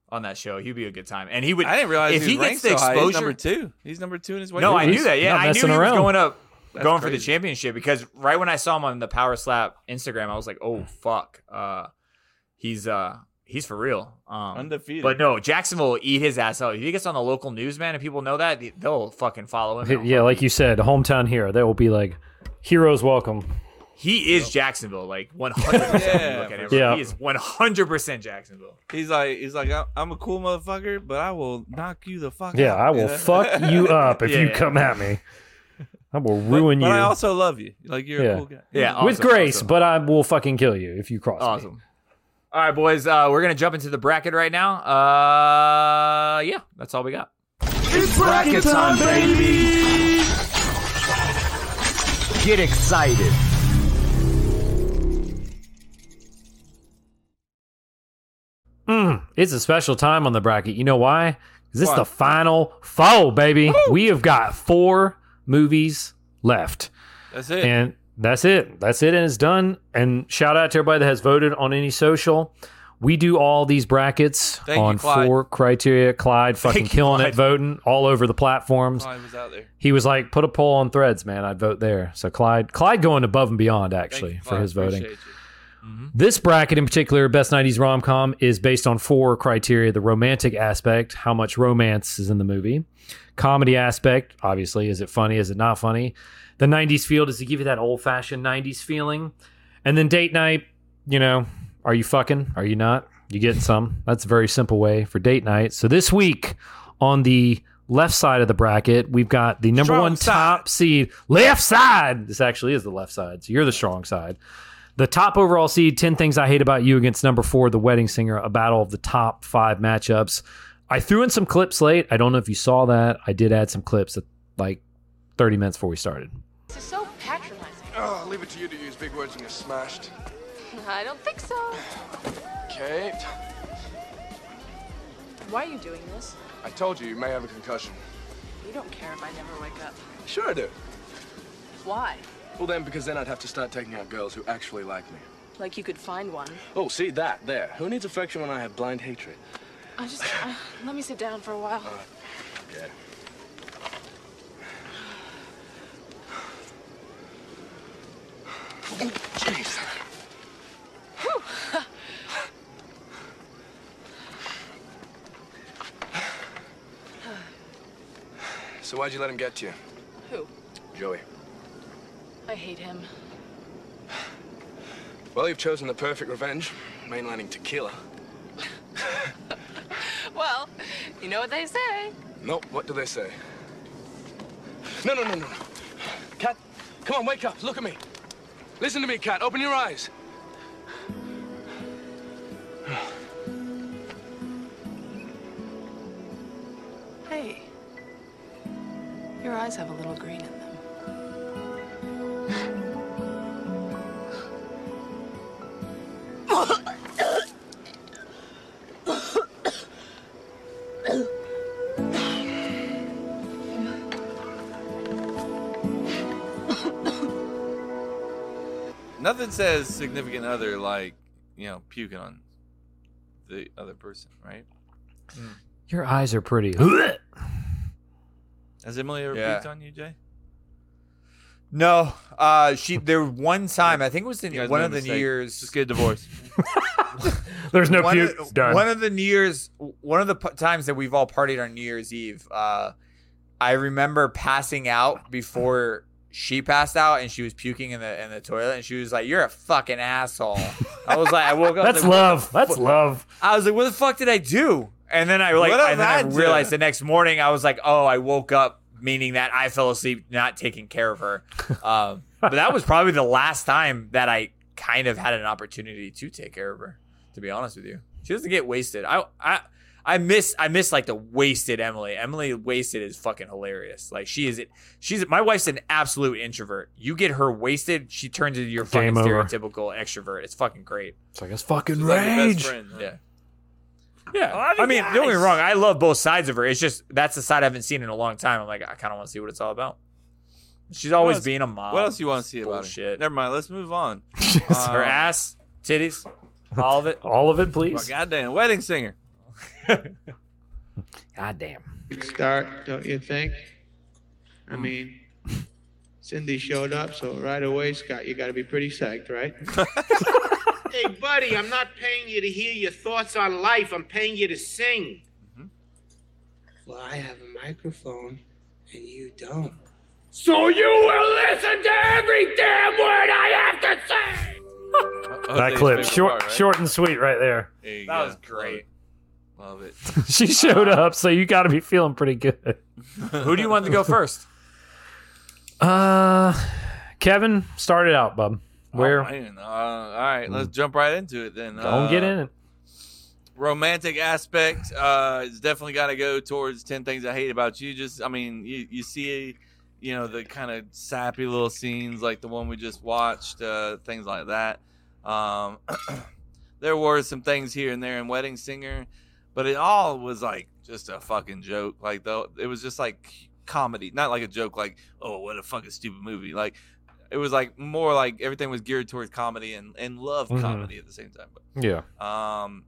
on that show. He'd be a good time, and he would. I didn't realize if he, he gets ranked the so high. He's number two. He's number two in his weight. no, I knew that. Yeah, I knew he messing was going up, That's going for the championship because right when I saw him on the Power Slap Instagram, I was like, oh fuck, uh, he's uh he's for real. Um, Undefeated. But no, Jacksonville will eat his ass out. If he gets on the local news, man, and people know that, they- they'll fucking follow him. Yeah, like you said, hometown hero. That will be like, heroes welcome. He is Jacksonville, like 100%. Yeah, look at him. for. He is 100% Jacksonville. He's like, he's like, "I'm- I'm a cool motherfucker, but I will knock you the fuck Yeah, out. I will know? fuck you up if Yeah, you yeah. come at me. I will ruin but, you I also love you. Like you're Yeah. a cool guy. Yeah, with grace, awesome. but I will fucking kill you if you cross me. Awesome. All right, boys, uh, we're going to jump into the bracket right now. Uh, yeah, that's all we got. It's bracket time, baby! Get excited. Mm, it's a special time on the bracket. You know why? 'Cause this Why? is the final four, baby. We have got four movies left. That's it. And that's it. That's it. And it's done. And shout out to everybody that has voted on any social. We do all these brackets Thank on Clyde. four criteria. Clyde fucking you, killing Clyde. it, voting all over the platforms. Clyde was out there. He was like, put a poll on threads, man. I'd vote there. So Clyde, Clyde going above and beyond actually you, for his voting. You. This bracket in particular, Best 90s Rom Com, is based on four criteria the romantic aspect, how much romance is in the movie, comedy aspect, obviously, is it funny, is it not funny? The 90s feel, does it give you that old fashioned 90s feeling? And then date night, you know, are you fucking? Are you not? You getting some? That's a very simple way for date night. So this week on the left side of the bracket, we've got the number Strong one side. top seed, left side. This actually is the left side. So you're the strong side. The top overall seed, 10 Things I Hate About You against number four, The Wedding Singer, a battle of the top five matchups. I threw in some clips late. I don't know if you saw that. I did add some clips at like 30 minutes before we started. This is so patronizing. Oh, I'll leave it to you to use big words when you're smashed. I don't think so. Kate, Why are you doing this? I told you you may have a concussion. You don't care if I never wake up. Sure I do. Why? Well then, because then I'd have to start taking out girls who actually like me. Like you could find one. Oh, see that there. Who needs affection when I have blind hatred? I just uh, let me sit down for a while. Yeah. Jeez. So why'd you let him get to you, Who? Joey? I hate him. Well, you've chosen the perfect revenge, mainlining tequila. Well, you know what they say. Nope, what do they say? No, no, no, no, no. Kat, come on, wake up, look at me. Listen to me, Kat, open your eyes. Hey, your eyes have a little green in them. Nothing says significant other like you know puking on the other person, right? Your eyes are pretty. Has Emily ever Yeah. puked on you, Jay? No, uh, she there was one time I think it was in You guys one made of the mistake. New Year's. Just get a divorce. There's no one, puke. of, Done. one of the New Year's, one of the p- times that we've all partied on New Year's Eve, uh, I remember passing out before she passed out, and she was puking in the in the toilet, and she was like, "You're a fucking asshole." I was like, I woke up. That's like, love. That's love. I was like, "What the fuck did I do?" And then I like, What and then I I do? realized the next morning I was like, "Oh, I woke up." Meaning that I fell asleep not taking care of her, um, but that was probably the last time that I kind of had an opportunity to take care of her. To be honest with you, she doesn't get wasted. I I I miss I miss like the wasted Emily. Emily wasted is fucking hilarious. Like she is it. she's my wife's an absolute introvert. You get her wasted, she turns into your fucking Game over. stereotypical extrovert. It's fucking great. It's like it's fucking She's like your best rage. friend. Yeah. Yeah. love I mean, don't get me wrong. I love both sides of her. It's just that's the side I haven't seen in a long time. I'm like, I kind of want to see what it's all about. She's always else- being a mom. What else you want to see about her? Bullshit. Never mind. Let's move on. her Um, ass, titties, all of it. All of it, Oh, please. goddamn, wedding singer. God damn. start, don't you think? I hmm. mean, Cindy showed up, so right away, Scott, you got to be pretty psyched, right? Hey, buddy, I'm not paying you to hear your thoughts on life. I'm paying you to sing. Mm-hmm. Well, I have a microphone, and you don't. So you will listen to every damn word I have to say. that clip, short, short and sweet, right there. There That go. was great. Love it. she showed up, so you got to be feeling pretty good. Who do you want to go first? Uh, Kevin, start it out, bub. Where? Oh, man. Uh, all right, let's jump right into it then. Don't get Uh, in it. romantic aspect uh it's definitely got to go towards 10 things i hate about you just i mean you, you see you know the kind of sappy little scenes like the one we just watched uh things like that um there were some things here and there in wedding singer but it all was like just a fucking joke like though it was just like comedy not like a joke like oh what a fucking stupid movie like it was like more like everything was geared towards comedy and and love Mhm. comedy at the same time but Yeah. um,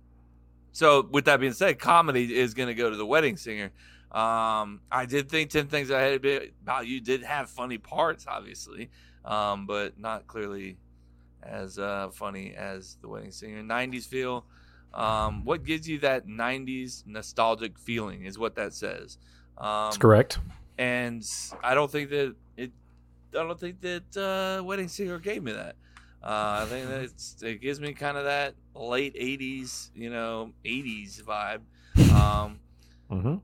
so with that being said, comedy is going to go to the wedding singer. Um, I did think Ten Things I Hate About You did have funny parts, obviously, um, but not clearly as uh, funny as the wedding singer. '90s feel. Um, what gives you that '90s nostalgic feeling is what that says. Um, That's correct. and I don't think that it. I don't think that uh, Wedding Singer gave me that. Uh, I think that it's, it gives me kind of that late '80s, you know, '80s vibe. Um, Mm-hmm.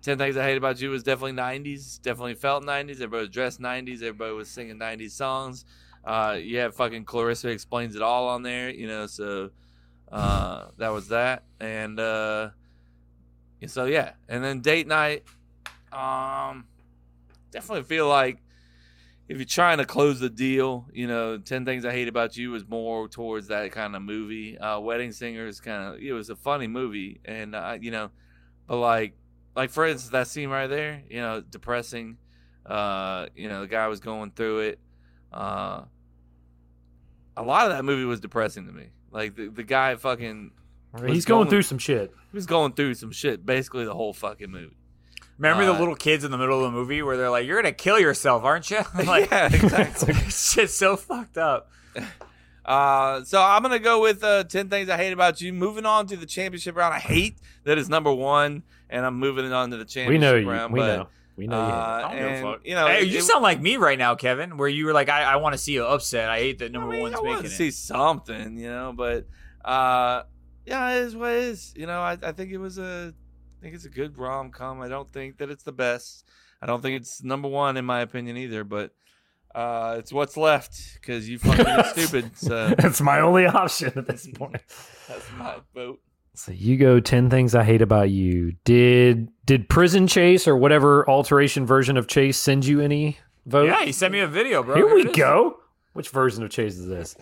Ten Things I Hate About You was definitely '90s. Definitely felt '90s. Everybody was dressed '90s. Everybody was singing '90s songs. Uh, you have fucking Clarissa explains it all on there, you know. So uh, that was that, and uh, so yeah, and then date night. Um, definitely feel like if you're trying to close the deal, you know, Ten Things I Hate About You was more towards that kind of movie. Uh, Wedding Singer is kind of it was a funny movie, and uh, you know, but like like for instance that scene right there, you know, depressing. Uh, you know, the guy was going through it. Uh, a lot of that movie was depressing to me. Like the the guy fucking was He's going through some shit. He was going through some shit basically the whole fucking movie. Remember Uh, the little kids in the middle of the movie where they're like, "You're gonna kill yourself, aren't you?" like, yeah, exactly. shit's so fucked up. Uh, so I'm gonna go with uh, ten things I hate about you. Moving on to the championship round, I hate that is number one, and I'm moving it on to the championship We know you. round. We but, know. We know you. uh, I don't give a and, fuck. You know, Hey, it- you it- sound like me right now, Kevin, where you were like, "I, I want to see you upset. I hate that number I mean, one's I want making to it." see something, you know, but uh, yeah, it is what it is. You know, I, I think it was a, I think it's a good rom com. I don't think that it's the best. I don't think it's number one in my opinion either, but uh, it's what's left because you fucking are stupid. So That's my only option at this point. that's my vote. So you go 10 things I hate about you. Did did Prison Chase or whatever alteration version of Chase send you any vote? yeah, he sent me a video, bro. Here we go. Which version of Chase is this?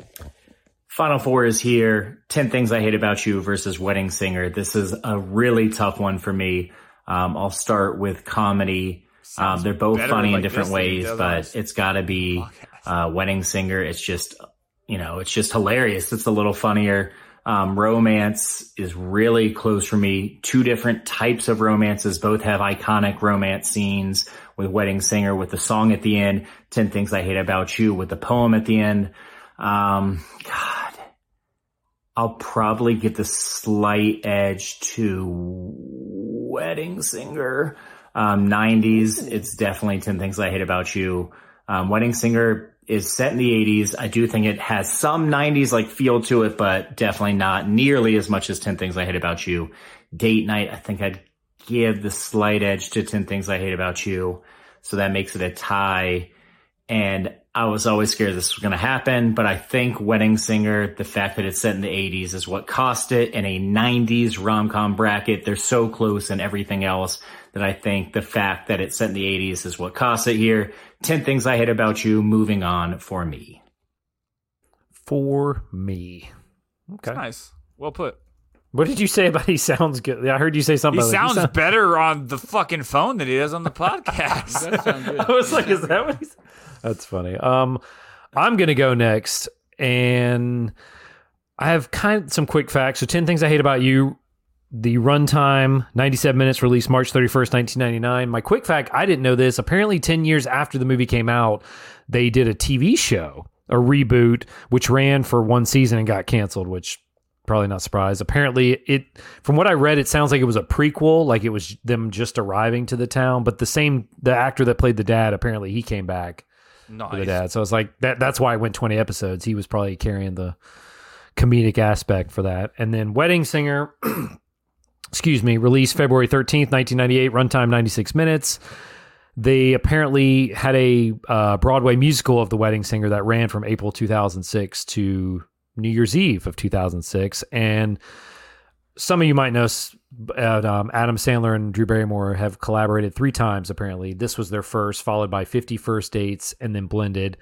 Final four is here. 10 Things I Hate About You versus Wedding Singer. This is a really tough one for me. Um, I'll start with comedy. Um, they're both better funny in different this than he ways, but it's gotta be, uh, Wedding Singer. It's just, you know, it's just hilarious. It's a little funnier. Um, romance is really close for me. Two different types of romances. Both have iconic romance scenes with Wedding Singer with the song at the end. 10 Things I Hate About You with the poem at the end. Um, God, I'll probably get the slight edge to Wedding Singer. Um, 90s, it's definitely 10 Things I Hate About You. Um, Wedding Singer is set in the 80s. I do think it has some 90s like feel to it, but definitely not nearly as much as 10 Things I Hate About You. Date Night, I think I'd give the slight edge to 10 Things I Hate About You. So that makes it a tie. And I was always scared this was going to happen, but I think Wedding Singer, the fact that it's set in the 80s is what cost it in a 90s rom-com bracket. They're so close and everything else that I think the fact that it's set in the 80s is what cost it here. 10 things I hate about you. Moving on for me. For me. Okay. Nice. Well put. What did you say about he sounds good? I heard you say something. He about sounds better on the fucking phone than he does on the podcast. I was like, is that what he's? That's funny. Um, I'm gonna go next, and I have kind of some quick facts. So, ten things I hate about you. The runtime, 97 minutes, released March 31st, 1999. My quick fact, I didn't know this. Apparently, 10 years after the movie came out, they did a TV show a reboot, which ran for one season and got canceled, which probably not surprised. Apparently, it from what I read, it sounds like it was a prequel, like it was them just arriving to the town. But the same, the actor that played the dad, apparently he came back for the Nice. dad. So I was like, that. That's why it went twenty episodes. He was probably carrying the comedic aspect for that. And then Wedding Singer, excuse me, released February thirteenth, nineteen ninety eight, runtime ninety six minutes. They apparently had a uh, Broadway musical of The Wedding Singer that ran from April 2006 to New Year's Eve of 2006. And some of you might know uh, um, Adam Sandler and Drew Barrymore have collaborated three times, apparently. This was their first, followed by 50 First Dates and then Blended.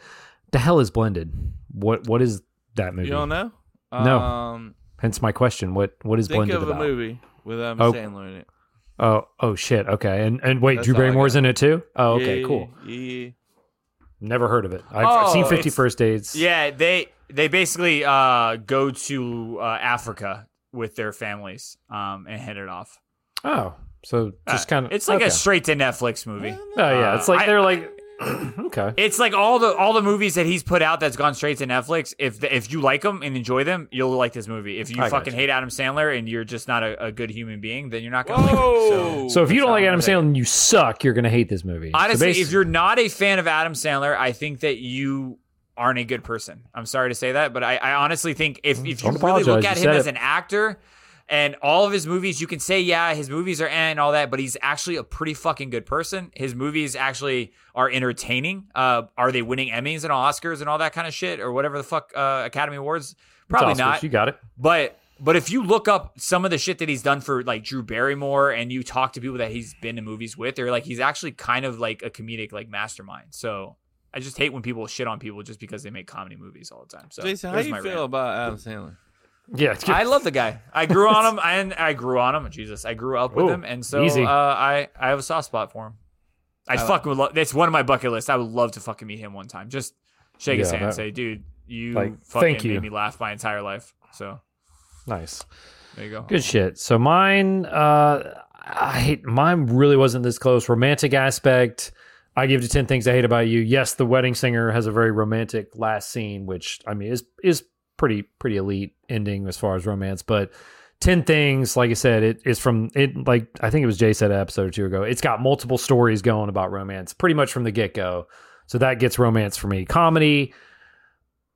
The hell is Blended? What What is that movie? You don't know? No. Um, Hence my question. What What is think Blended of about? a movie with Adam Oh. Sandler in it. Oh, oh shit. Okay. And and wait, That's Drew all I Barrymore's got. in it too? Oh, okay, Yeah, cool. Yeah. Never heard of it. I've, I've seen Oh, 50 it's- First Dates. Yeah, they they basically uh, go to uh, Africa with their families um, and hit it off. Oh, so just kind of It's like a straight to Netflix movie. Oh yeah, it's like I- they're like okay. It's like all the all the movies that he's put out that's gone straight to Netflix. If the, if you like them and enjoy them, you'll like this movie. If you I fucking gotcha. hate Adam Sandler and you're just not a, a good human being, then you're not gonna like it. So, So if you don't like Adam that's Sandler and you suck, you're gonna hate this movie. Honestly, basi- if you're not a fan of Adam Sandler, I think that you aren't a good person. I'm sorry to say that, but I, I honestly think if if you really look at you him as it. an actor. And all of his movies, you can say, yeah, his movies are eh and all that, but he's actually a pretty fucking good person. His movies actually are entertaining. Uh, are they winning Emmys and Oscars and all that kind of shit or whatever the fuck uh, Academy Awards? Probably not. You got it. But but if you look up some of the shit that he's done for like Drew Barrymore and you talk to people that he's been in movies with, they're like he's actually kind of like a comedic like mastermind. So I just hate when people shit on people just because they make comedy movies all the time. So Jason, how do you feel rant. about Adam Sandler? Yeah, I love the guy. I grew on him, and I grew on him. Jesus, I grew up with Ooh, him, and so easy. uh, I I have a soft spot for him. I, I fucking would love. That's one of my bucket lists. I would love to fucking meet him one time. Just shake his Yeah, hand, and say, "Dude, you Like, fucking thank you. made me laugh my entire life." So Nice. there you go. Good shit. So mine, uh, I hate mine. Really wasn't this close. Romantic aspect. I give to ten things I hate about you. Yes, the wedding singer has a very romantic last scene, which I mean is is pretty pretty elite ending as far as romance. But ten things, like I said, it is from it. Like I think it was Jay said an episode or two ago. It's got multiple stories going about romance, pretty much from the get go. So that gets romance for me. Comedy.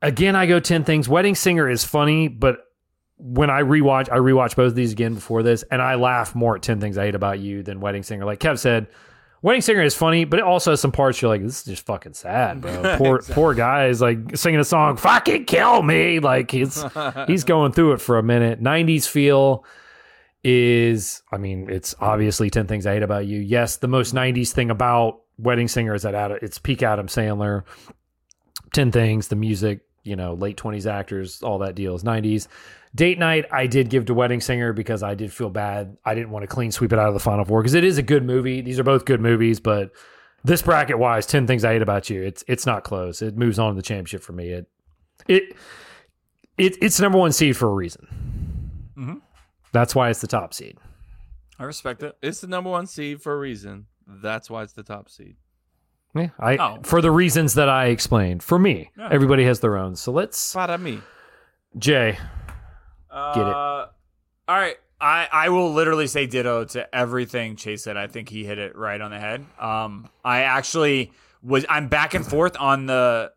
Again, I go ten things. Wedding singer is funny, but when I rewatch, I rewatch both of these again before this, and I laugh more at 10 Things I Hate About You than Wedding Singer. Like Kev said, Wedding Singer is funny, but it also has some parts you're like, this is just fucking sad, bro. Poor, poor guy is like singing a song, fucking kill me. Like he's, he's going through it for a minute. 90s feel is, I mean, it's obviously 10 Things I Hate About You. Yes, the most 90s thing about Wedding Singer is that Ad- it's peak Adam Sandler. 10 Things, the music, you know, late 20s actors, all that deals, 90s. Date night, I did give to Wedding Singer because I did feel bad. I didn't want to clean sweep it out of the final four because it is a good movie. These are both good movies, but this bracket wise, 10 things I hate about you. It's it's not close. It moves on to the championship for me. It it, it it's number one seed for a reason. Mhm. That's why it's the top seed. I respect it. It's the number one seed for a reason. That's why it's the top seed. Yeah, I Oh. for the reasons that I explained. For me, Yeah. everybody has their own. So let's Para me. Jay. Get it. Uh, all right. I, I will literally say ditto to everything Chase said. I think he hit it right on the head. Um, I actually was I'm back and forth on the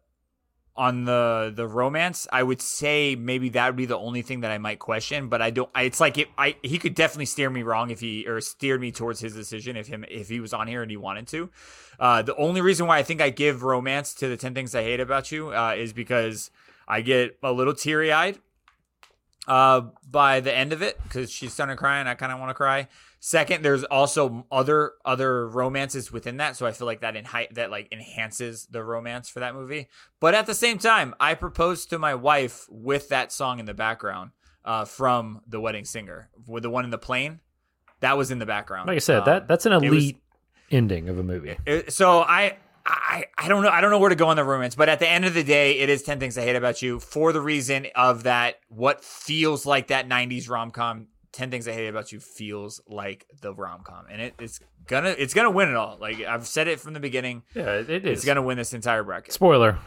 on the the romance. I would say maybe that would be the only thing that I might question, but I don't. I, it's like it, I he could definitely steer me wrong if he or steered me towards his decision if him if he was on here and he wanted to. Uh, the only reason why I think I give romance to the ten things I hate about you uh, is because I get a little teary eyed uh, by the end of it because she's starting crying. I kind of want to cry. Second, there's also other other romances within that, so I feel like that in that like enhances the romance for that movie. But at the same time, I proposed to my wife with that song in the background uh, from The Wedding Singer, with the one in the plane. That was in the background. Like I said, Um, that that's an it was- elite ending of a movie. it- so I, I I don't know I don't know where to go on the romance, but at the end of the day, it is ten things I hate about you for the reason of that what feels like that '90s rom com. Ten things I hate about you feels like the rom com, and it, it's gonna it's gonna win it all. Like I've said it from the beginning. Yeah, it It's is. gonna win this entire bracket. Spoiler.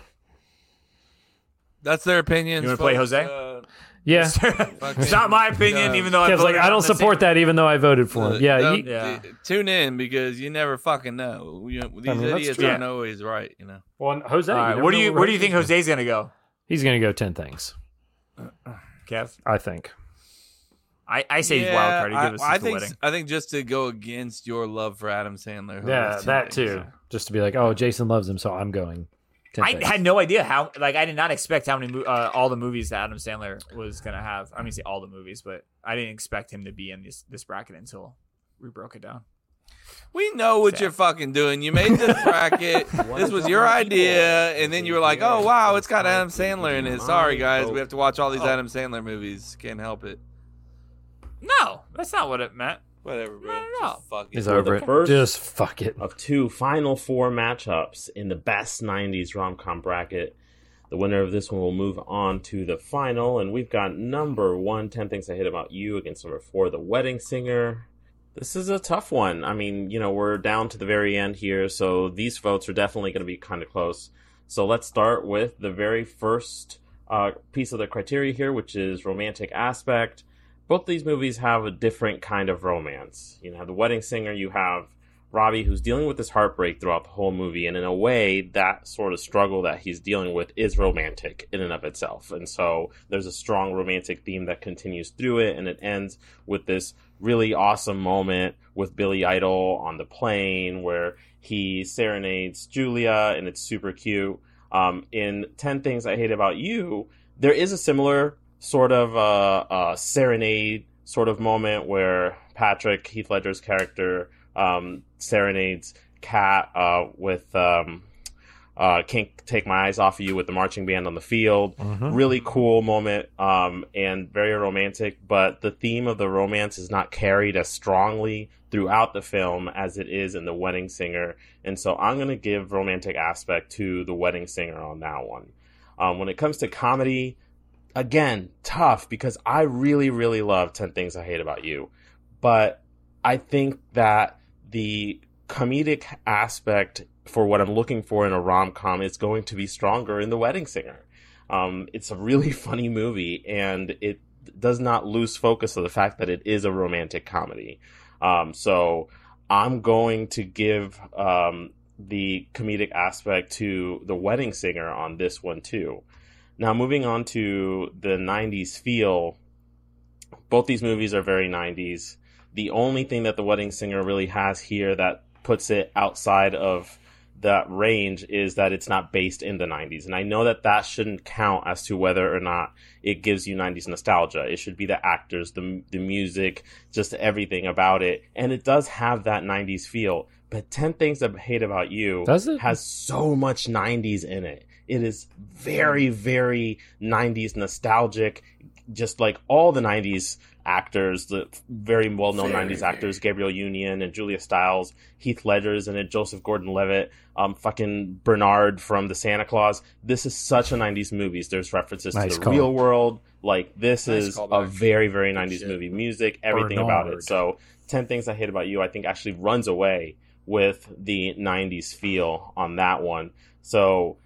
That's their opinion. You wanna play Jose? Uh, Yeah. it's not my opinion, No. even though I like, I don't support that, even though I voted for him. Yeah, Don't- you- Yeah. t- Tune in because you never fucking know. You know, these mean, idiots true. aren't always right. You know. Well, Jose, All right, what do you where what do you think. Jose's gonna go? He's going to go ten things. Kev, I think. I, I say he's wild card. He I, give us I the think wedding. I think just to go against your love for Adam Sandler. he'll Yeah, that things. too. Just to be like, oh, Jason loves him, so I'm going. I things. had no idea how. Like, I did not expect how many uh, all the movies that Adam Sandler was gonna have. I mean, say all the movies, but I didn't expect him to be in this this bracket until we broke it down. We know what Sad. you're fucking doing. You made this bracket. this was your idea, and then you were like, "Oh wow, it's got Adam Sandler in it." Sorry guys, we have to watch all these Oh. Adam Sandler movies. Can't help it. No, that's not what it meant. Whatever, bro. no. Just fuck it. He's For over the it. first- Just fuck it. of two final four matchups in the best 90s rom com bracket. The winner of this one will move on to the final, and we've got number one, 10 Things I Hate About You, against number four, The Wedding Singer. This is a tough one. I mean, you know, we're down to the very end here, so these votes are definitely going to be kind of close. So let's start with the very first uh, piece of the criteria here, which is romantic aspect. Both these movies have a different kind of romance. You know, The Wedding Singer, you have Robbie, who's dealing with this heartbreak throughout the whole movie, and in a way, that sort of struggle that he's dealing with is romantic in and of itself. And so there's a strong romantic theme that continues through it, and it ends with this really awesome moment with Billy Idol on the plane where he serenades Julia, and it's super cute. Um, in 10 Things I Hate About You, there is a similar sort of a, uh, serenade sort of moment where Patrick, Heath Ledger's character, um, serenades Kat uh, with um, uh, "Can't Take My Eyes Off of You" with the marching band on the field. Mhm. Really cool moment um, and very romantic. But the theme of the romance is not carried as strongly throughout the film as it is in The Wedding Singer, and so I'm going to give romantic aspect to The Wedding Singer on that one. Um, when it comes to comedy, again, tough because I really, really love 10 Things I Hate About You. But I think that the comedic aspect for what I'm looking for in a rom com is going to be stronger in The Wedding Singer. Um, it's a really funny movie and it does not lose focus of the fact that it is a romantic comedy. Um, so I'm going to give um, the comedic aspect to The Wedding Singer on this one too. Now, moving on to the 90s feel, both these movies are very 90s. The only thing that The Wedding Singer really has here that puts it outside of that range is that it's not based in the 90s. And I know that that shouldn't count as to whether or not it gives you 90s nostalgia. It should be the actors, the, the music, just everything about it. And it does have that 90s feel. But 10 Things I Hate About You Does it? has so much 90s in it. It is very, very 90s nostalgic. Just like all the 90s actors, the very well known 90s actors, Gabrielle Union and Julia Stiles, Heath Ledger's and Joseph Gordon Levitt, um, fucking Bernard from the Santa Clause. This is such a 90s movie. There's references Nice to the call. real world. Like, this Nice is a very, very 90s movie. Music, everything about it. So, 10 Things I Hate About You, I think actually runs away with the 90s feel on that one. So,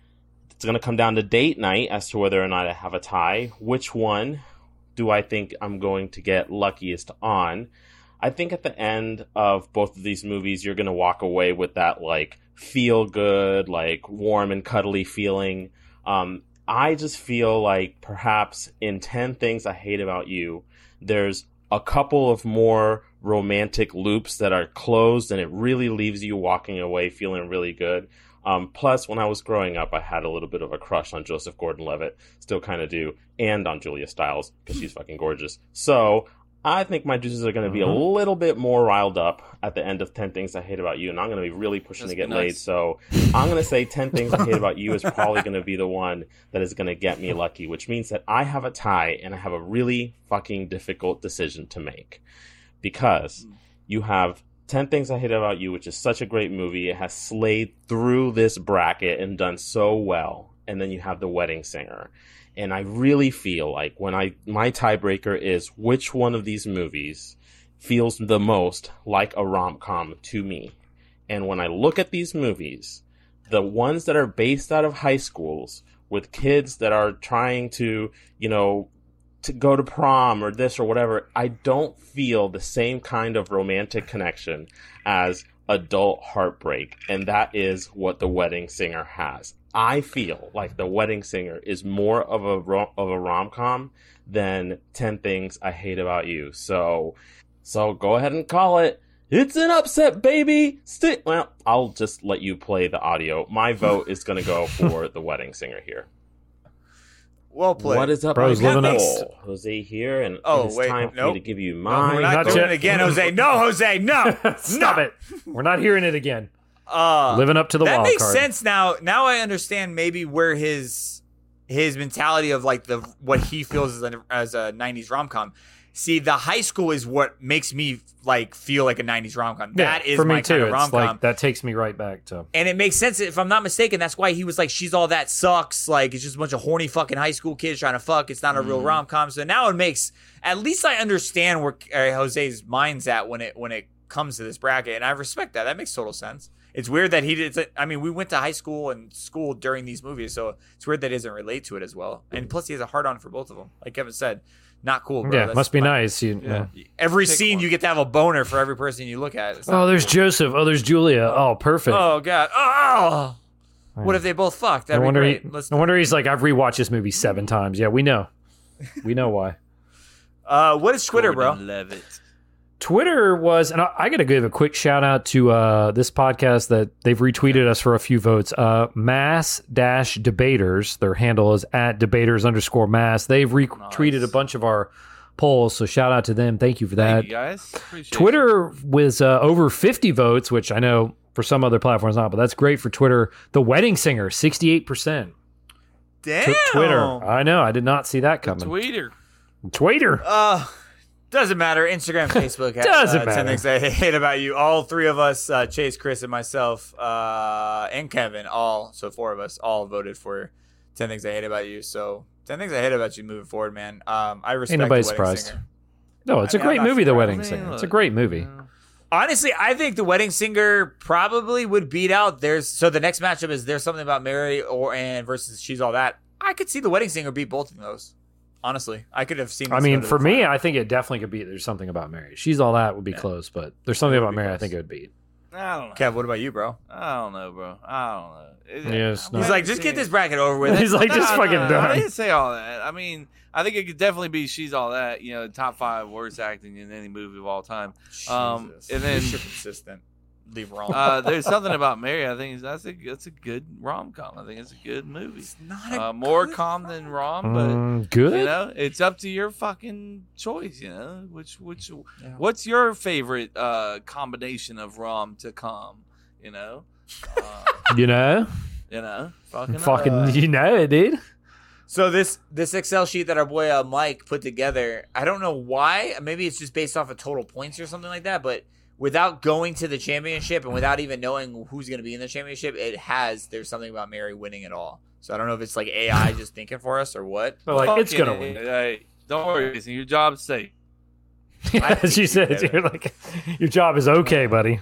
it's going to come down to date night as to whether or not I have a tie. Which one do I think I'm going to get luckiest on? I think at the end of both of these movies, you're going to walk away with that like feel good, like warm and cuddly feeling. Um, I just feel like perhaps in 10 Things I Hate About You, there's a couple of more romantic loops that are closed and it really leaves you walking away feeling really good. Um, plus, when I was growing up, I had a little bit of a crush on Joseph Gordon-Levitt, still kind of do, and on Julia Stiles because she's fucking gorgeous. So I think my juices are going to be a Mhm. little bit more riled up at the end of Ten Things I Hate About You, and I'm going to be really pushing That's to get nice. laid. So I'm going to say Ten Things I Hate About You is probably going to be the one that is going to get me lucky, which means that I have a tie and I have a really fucking difficult decision to make because you have 10 Things I Hate About You, which is such a great movie. It has slayed through this bracket and done so well. And then you have The Wedding Singer. And I really feel like when I, my tiebreaker is which one of these movies feels the most like a rom com to me. And when I look at these movies, the ones that are based out of high schools with kids that are trying to, you know, to go to prom or this or whatever, I don't feel the same kind of romantic connection as adult heartbreak. And that is what The Wedding Singer has. I feel like The Wedding Singer is more of a ro- of a rom com than Ten Things I Hate About You. So, so go ahead and call it. It's an upset, baby. Sti- well, I'll just let you play the audio. My vote is going to go for The Wedding Singer here. Well played. What is up, Bro's living up- Jose here, and Oh, it's wait, time for nope. me to give you No, my we're not Not doing it again, Jose. No, Jose. No. Stop it. We're not hearing it again. Uh, Living up to the that wild makes card. sense now. Now I understand maybe where his his mentality of like the what he feels as a, as a '90s rom com. See, the high school is what makes me like feel like a '90s rom com. Yeah, that is for me my too. kind of It's rom com. like that takes me right back to And it makes sense if I'm not mistaken. That's why he was like, "She's all that sucks." Like it's just a bunch of horny fucking high school kids trying to fuck. It's not a Mm-hmm. real rom com. So now it makes at least I understand where uh, Jose's mind's at when it when it comes to this bracket, and I respect that. That makes total sense. It's weird that he did. I mean, we went to high school and school during these movies, so it's weird that he doesn't relate to it as well. And plus, he has a hard on for both of them. Like Kevin said, not cool. Bro. yeah. That's Must be my- nice. You, yeah. Every Pick scene one. you get to have a boner for every person you look at. It's not Oh, there's Joseph. Oh, there's Julia. Oh, perfect. Oh god. Oh. What if they both fucked? no That'd be wonder. He, great. Let's, no wonder he's like, I've rewatched this movie seven times. Yeah, we know. We know why. uh, what is Twitter, bro? Gordon Levitt. Twitter was, and I, I got to give a quick shout out to uh, this podcast that they've retweeted us for a few votes. Uh, mass dash debaters, their handle is at debaters underscore mass. They've retweeted a bunch of our polls, so shout out to them. Thank you for that. Thank you guys. Appreciate Twitter was uh, over 50 votes, which I know for some other platforms not, but that's great for Twitter. The Wedding Singer, 68%. Damn. T- Twitter. I know. I did not see that coming. Tweeter. Twitter. Uh, doesn't matter. Instagram, Facebook. Doesn't uh, matter. Ten things I hate about you. All three of us, uh, Chase, Chris, and myself, uh, and Kevin, all so four of us, all voted for Ten Things I Hate About You. So Ten Things I Hate About You moving forward, man. Um, I respect. Ain't nobody The surprised. Singer. No, it's I a mean, great I'm movie, The surprised. Wedding I mean, Singer. It's a great movie. Honestly, I think the wedding singer probably would beat out. There's so the next matchup is there's something about Mary or and versus she's all that. I could see the wedding singer beat both of those. Honestly, I could have seen. I mean, for me. I think it definitely could beat. There's something about Mary. She's all that would be close, but there's something about Mary. I think it would beat. I don't know. Kev, what about you, bro? I don't know, bro. I don't know. It- Yes, no. He's like, just get this bracket over with. He's like, just No, fucking no, no, done. I didn't say all that. I mean, I think it could definitely be she's all that. You know, top five worst acting in any movie of all time. Um, and then You're consistent. Leave wrong. uh, there's something about Mary. I think that's a that's a good rom com. I think it's a good movie. not a uh, more good calm than rom, but Mm, good. you know, it's up to your fucking choice. You know, which which what's your favorite uh, combination of rom to calm? You know, uh, You know, you know, fucking, fucking, uh, you know it, dude. So this this Excel sheet that our boy uh, Mike put together, I don't know why. Maybe it's just based off of total points or something like that. But without going to the championship and without even knowing who's going to be in the championship, it has. There's something about Mary winning it all. So I don't know if it's like AI just thinking for us or what. But like, it's fucking gonna win. Hey, don't worry, Jason, your job's safe. As you said, you're like, your job is okay, buddy.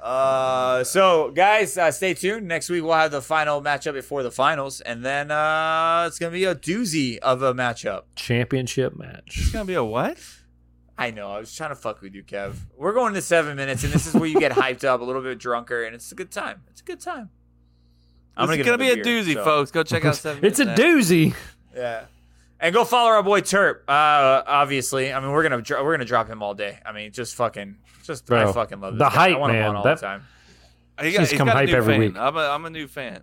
Uh, so guys, uh, stay tuned. Next week we'll have the final matchup before the finals, and then uh, it's gonna be a doozy of a matchup. Championship match. It's gonna be a what? I know. I was trying to fuck with you, Kev. We're going to seven minutes, and this is where you get hyped up, a little bit drunker, and it's a good time. It's a good time. It's get gonna be a beer, doozy, so- folks. Go check out seven. It's a Minutes doozy. Yeah. And go follow our boy Turp. Uh, obviously, I mean we're gonna dro- we're gonna drop him all day. I mean, just fucking, just Bro, I fucking love this the guy. I hype, want him man. on all That- the time. He He's come a hype new every fan. week. I'm a, I'm a new fan.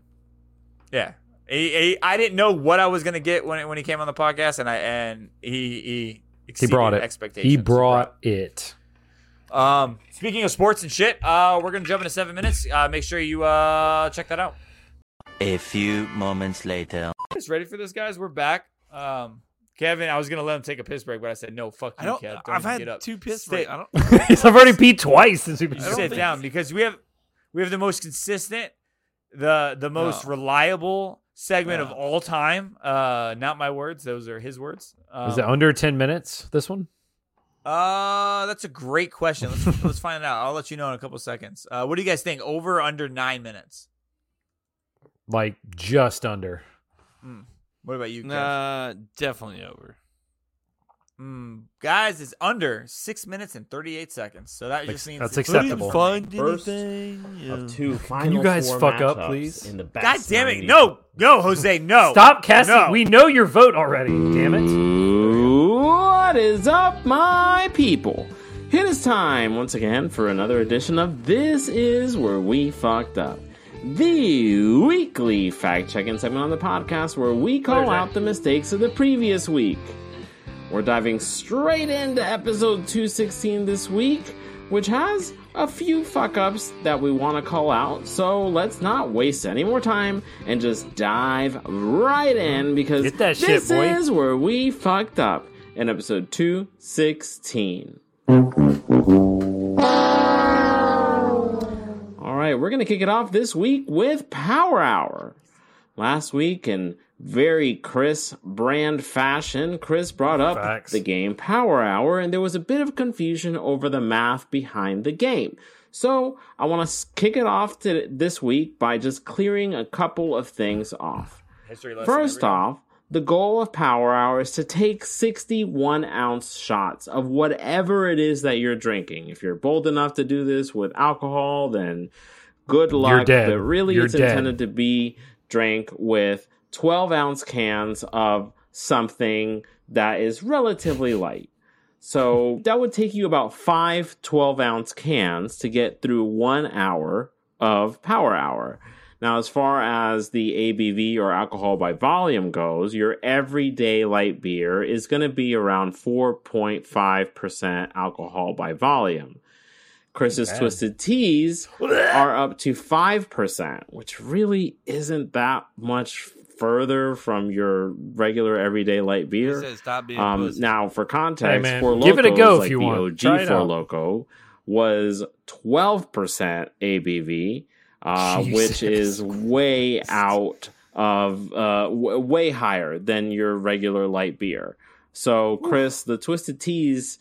Yeah. He, he, I didn't know what I was gonna get when when he came on the podcast, and I and he he He brought it. expectations. He brought it. Um, speaking of sports and shit, uh, we're gonna jump into seven minutes. Uh, make sure you uh check that out. A few moments later. Guys, ready for this, guys? We're back. Um, Kevin, I was gonna let him take a piss break, but I said no. Fuck you, Kevin. don't. I've had get up. two piss breaks. I don't. I've already peed twice since we've been. You I don't sit down because we have we have the most consistent, the the most No. reliable segment of all time. Uh, not my words; those are his words. Um, Is it under ten minutes? This one? Uh, that's a great question. Let's let's find out. I'll let you know in a couple seconds. Uh, what do you guys think? Over under nine minutes? Like just under. What about you, Kev? Nah, definitely over. Mm, guys, it's under six minutes and thirty-eight seconds. So that just means that's it's- acceptable. Find First anything? of two Can final you guys four fuck up, please? In the God damn it! 90s. No, no, Jose, no. Stop casting. No. We know your vote already. Damn it. What is up, my people? It is time once again for another edition of This Is Where We Fucked Up, the weekly fact checking segment on the podcast where we call out the mistakes of the previous week. We're diving straight into episode 216 this week, which has a few fuck ups that we want to call out. So let's not waste any more time and just dive right in because shit, this boy. is where we fucked up in episode 216. All right, we're going to kick it off this week with Power Hour. Last week, in very Chris brand fashion, Chris brought up Facts. the game Power Hour, and there was a bit of confusion over the math behind the game. So, I want to kick it off to this week by just clearing a couple of things off. First off, the goal of Power Hour is to take 61 ounce shots of whatever it is that you're drinking. If you're bold enough to do this with alcohol, then good luck. But really, You're it's dead. intended to be drank with 12 ounce cans of something that is relatively light. So that would take you about five 12 ounce cans to get through one hour of Power Hour. Now, as far as the ABV or alcohol by volume goes, your everyday light beer is going to be around 4.5% alcohol by volume. Chris's. Twisted Teas are up to 5%, which really isn't that much further from your regular everyday light beer. said stop being Um, now, for context, Hey, for give it a Lokos, go if like you the want. OG Try it for. Loko was 12% ABV, uh, which is way out of uh, w- way higher than your regular light beer. So, Chris, the Twisted Teas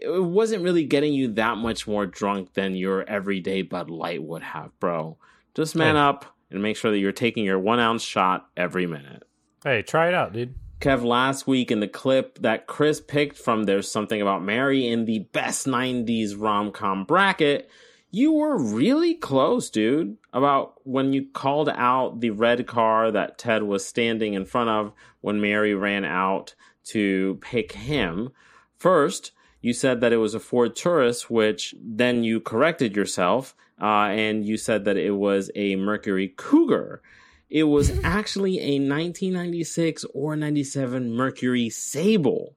it wasn't really getting you that much more drunk than your everyday Bud Light would have, bro. Just man Hey. up and make sure that you're taking your one ounce shot every minute. Hey, try it out, dude. Kev, last week in the clip that Chris picked from There's Something About Mary in the best 90s rom com bracket, you were really close, dude, about when you called out the red car that Ted was standing in front of when Mary ran out to pick him. First, you said that it was a Ford Taurus, which then you corrected yourself uh, and you said that it was a Mercury Cougar. It was actually a 1996 or 97 Mercury Sable.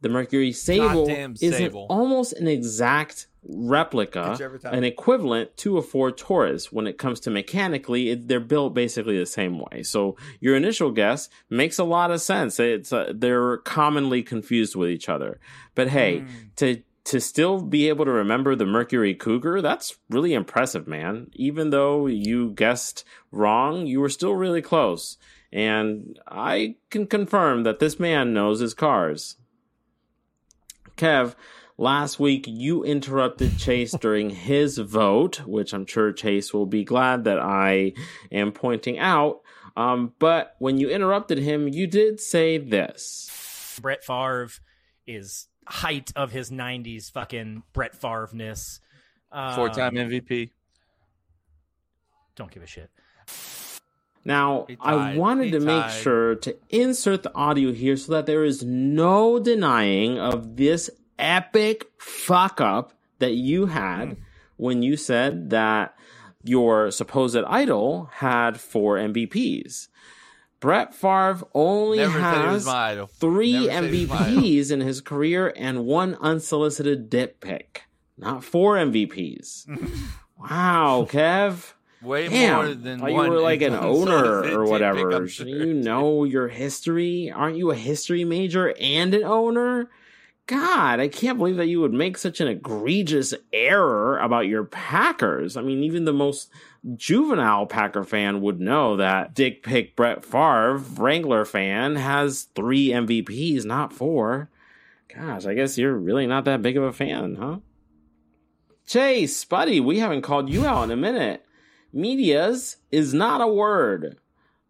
The Mercury Sable Goddamn is an- almost an exact replica, Gets you every time. an equivalent to a Ford Taurus. When it comes to mechanically, it, they're built basically the same way. So your initial guess makes a lot of sense. It's uh, they're commonly confused with each other. But hey, Hmm. to to still be able to remember the Mercury Cougar, that's really impressive, man. Even though you guessed wrong, you were still really close. And I can confirm that this man knows his cars. Kev, last week you interrupted Chase during his vote, which I'm sure Chase will be glad that I am pointing out. Um, but when you interrupted him, you did say this. Brett Favre is height of his 90s fucking Brett Favre ness. Um, Four time MVP. Don't give a shit. Now, I wanted He to make sure to insert the audio here so that there is no denying of this epic fuck up that you had Hmm. when you said that your supposed idol had four MVPs. Brett Favre only Never said he was has three Never said he was my idol. MVPs in his career and one unsolicited dip pick, not four MVPs. wow, Kev. Way Damn, more than you were like an owner or whatever. You know your history? Aren't you a history major and an owner? God, I can't believe that you would make such an egregious error about your Packers. I mean, even the most juvenile Packer fan would know that Dick Pick Brett Favre, Wrangler fan, has three MVPs, not four. Gosh, I guess you're really not that big of a fan, huh? Chase, buddy, we haven't called you out in a minute. Medias is not a word.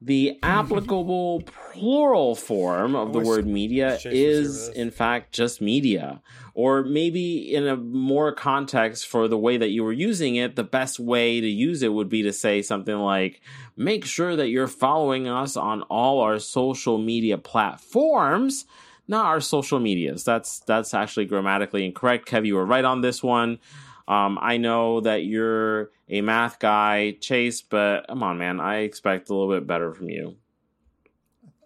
The applicable plural form of the word media Chase was here is, in fact, just media. Or maybe in a more context for the way that you were using it, the best way to use it would be to say something like, make sure that you're following us on all our social media platforms, not our social medias. That's that's actually grammatically incorrect. Kev, you were right on this one. Um, I know that you're a math guy, Chase, but come on, man. I expect a little bit better from you.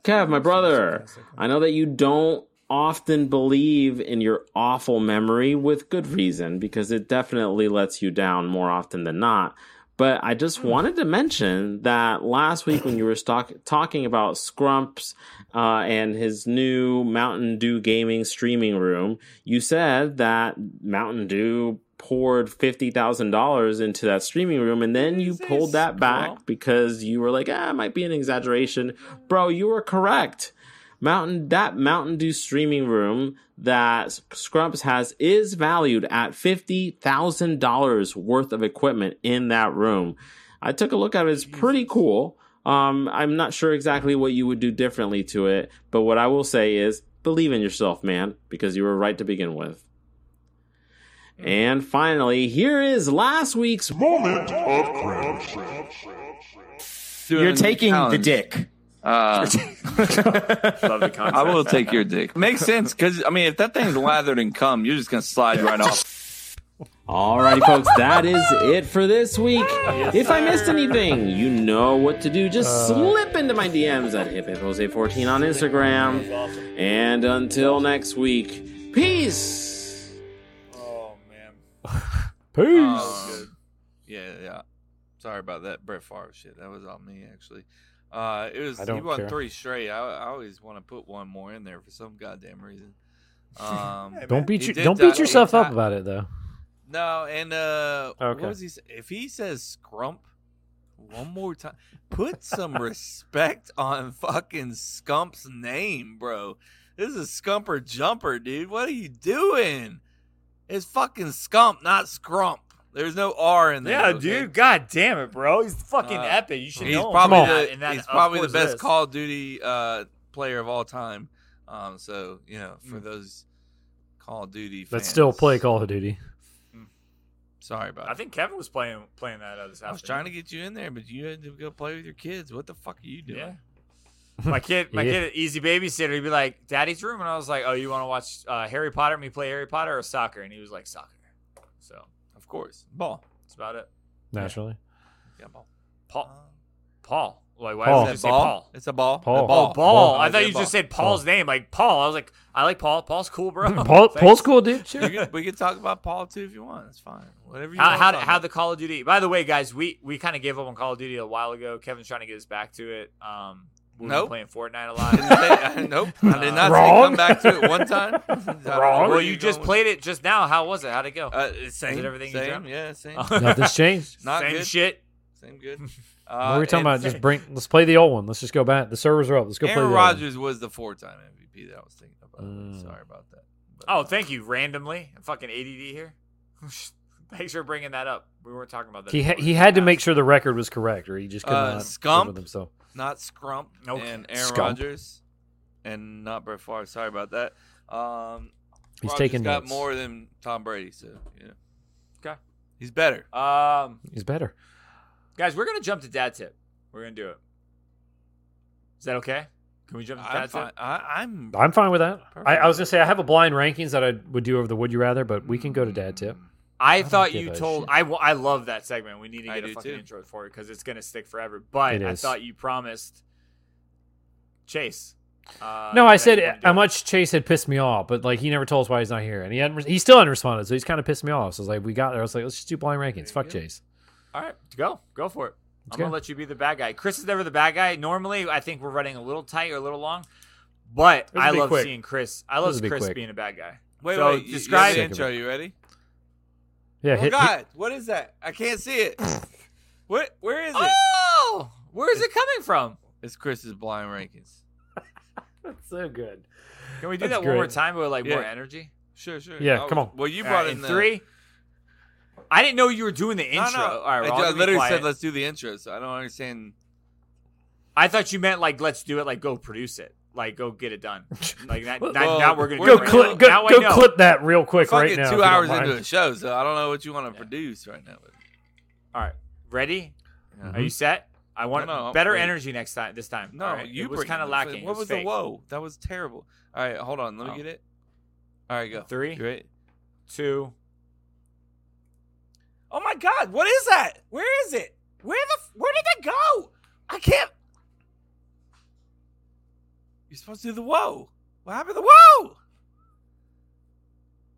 Kev, my brother, I know that you don't often believe in your awful memory with good reason because it definitely lets you down more often than not. But I just wanted to mention that last week when you were stock- talking about Scrumps uh, and his new Mountain Dew gaming streaming room, you said that Mountain Dew poured fifty thousand dollars into that streaming room, and then you pulled that back because you were like, "Ah, it might be an exaggeration." Bro, you were correct. Mountain that Mountain Dew streaming room that Scrumps has is valued at fifty thousand dollars worth of equipment in that room. I took a look at it; it's pretty cool. Um, I'm not sure exactly what you would do differently to it, but what I will say is believe in yourself, man, because you were right to begin with. And finally, here is last week's moment of cringe. You're taking the dick. Uh, Love the concept. I will take your dick. Makes sense because I mean, if that thing's lathered in cum, you're just gonna slide right off. Alrighty, folks, that is it for this week. if I missed anything, you know what to do. Just slip into my DMs at HipHipJose14 on Instagram. And until next week, peace. Peace. Oh, good. Yeah, yeah. Sorry about that Brett Favre shit. That was on me actually. Uh, it was I he don't won care. three straight. I, I always want to put one more in there for some goddamn reason. Um, Don't beat he you, don't beat he yourself up about it though. No, and uh, Okay. what was he? say? If he says scrump one more time, put some respect on fucking Scump's name, bro. This is a Scumper Jumper, dude. What are you doing? It's fucking Scump, not Scrump. There's no R in there. Yeah, okay? dude. God damn it, bro. He's fucking Uh, epic. You should he's know him probably that, the, and that, he's probably the best this. Call of Duty uh, player of all time. Um, so you know, Mm. for those Call of Duty fans, Let's still play Call of Duty. Sorry about I it. think Kevin was playing playing that other I was trying to get you in there, but you had to go play with your kids. What the fuck are you doing? Yeah. My kid, my Yeah. kid, easy babysitter. He'd be like, "Daddy's room," and I was like, "Oh, you want to watch uh, Harry Potter? Me play Harry Potter or soccer?" And he was like, "Soccer." So Of course, ball. that's about it. Naturally. Yeah, ball. Paul, Paul. Like, why Paul. did you say ball? Paul? It's a ball. Paul. A ball. Oh, Paul. I I thought you ball. just said Paul's name, like Paul. I was like, I like Paul. Paul's cool, bro. Paul, Paul's cool, dude. Sure. We can, we can talk about Paul too if you want. It's fine. Whatever you How want. how to how about. the Call of Duty? By the way, guys, we we kind of gave up on Call of Duty a while ago. Kevin's trying to get us back to it. Um, we've Nope. been playing Fortnite a lot. say- nope. I did not say Wrong. come back to it one time. I don't know Wrong. well, you you're just going. played it just now. How was it? How'd it go? Uh, same. it everything same. dreamt? Yeah, same. Nothing's changed. Not Same good. shit. Same good. what Uh, are we talking and about? Just bring. Let's play the old one. Let's just go back. The servers are up. Let's go play Aaron the old one. Rodgers was the four-time MVP that I was thinking about. Mm. Sorry about that. But, Oh, thank you. Randomly, I'm fucking ADD here. Thanks for bringing that up. We weren't talking about that. He ha- he had to make sure the record was correct, or he just could Uh, not live Scump? with himself. Not Scrump Okay. and Aaron Scump. Rodgers and not Brett Favre. Sorry about that. Um, He's Rodgers taking got notes. more than Tom Brady, so you know Okay. he's better. Um, He's better. guys, we're gonna jump to dad tip. We're gonna do it. Is that okay? Can we jump to I'm dad fine. tip? I, I'm I'm fine with that. I, I was gonna say I have a blind rankings that I would do over the Would You Rather, but we can go to Dad Tip. I don't thought you told shit. I, w- I love that segment. We need to get a fucking too. intro for it because it's gonna stick forever. But It I is. thought you promised Chase. Uh, No, I said you wanted to how much Chase had pissed me off, but like he never told us why he's not here, and he hadn't. He still hadn't responded, so he's kind of pissed me off. So I was like, we got there. I was like, let's just do blind rankings. Fuck Chase. All right, go go for it. Let's I'm gonna let you be the bad guy. Chris is never the bad guy. Normally, I think we're running a little tight or a little long, but I love quick. quick. seeing Chris. I love will be Chris being a bad guy. wait, So wait. you- you describe- have the Sick intro. You ready? Yeah, oh hit, hit- God, what is that? I can't see it. what? Where is it? Oh, where is it coming from? It's Chris's blind rankings. That's so good. Can we do That's that one more time with like more energy? Sure, sure. Yeah, I come on. Well, you brought right, in in the, three. I didn't know you were doing the intro. no. All right, I, we're ju- all I literally said let's do the intro, so I don't understand. I thought you meant like let's do it, like go produce it, like go get it done. Like that. Well, now, now we're gonna Go do clip, go, Now I go clip that real quick right now. two hours into a show, so I don't know what you want to produce right now. But All right, ready? Mhm. Are you set? I want No, no, better wait. energy next time. This time. no, All right, you it was kind of lacking. What It was the whoa? That was terrible. All right, hold on. Let me Oh. get it. All right, go. Three, You ready? two. Oh my God! What is that? Where is it? Where the? Where did that go? I can't. You're supposed to do the whoa. What happened to the whoa?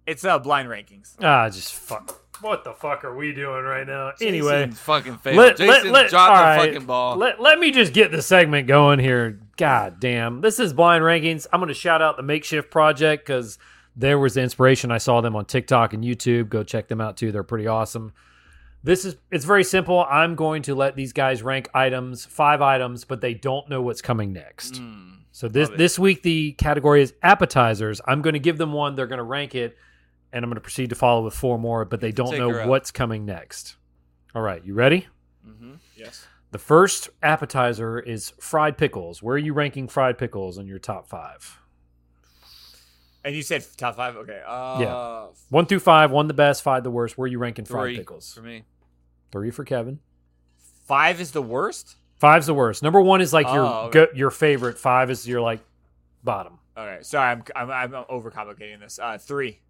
It's uh blind rankings. Ah, just fuck. What the fuck are we doing right now? Anyway, Jason fucking failed. let, Jason let, let, dropped the right, fucking ball. Let, let me just get the segment going here. God damn. This is Blind Rankings. I'm going to shout out the Makeshift Project because there was the inspiration. I saw them on TikTok and YouTube. Go check them out too. They're pretty awesome. This is it's very simple. I'm going to let these guys rank items, five items, but they don't know what's coming next. Mm, So this this week the category is appetizers. I'm going to give them one. They're going to rank it, and I'm going to proceed to follow with four more. But they don't Take know her what's coming next. All right, you ready? Mm-hmm. Yes. The first appetizer is fried pickles. Where are you ranking fried pickles in your top five? And you said top five. Okay. Uh, Yeah. One through five, one the best, five the worst. Where are you ranking fried Three pickles? for me. Three for Kevin. Five is the worst. Five's the worst. Number one is like your Oh, okay. go, your favorite. Five is your like bottom. All right. Sorry, I'm I'm, I'm overcomplicating this. Uh, three.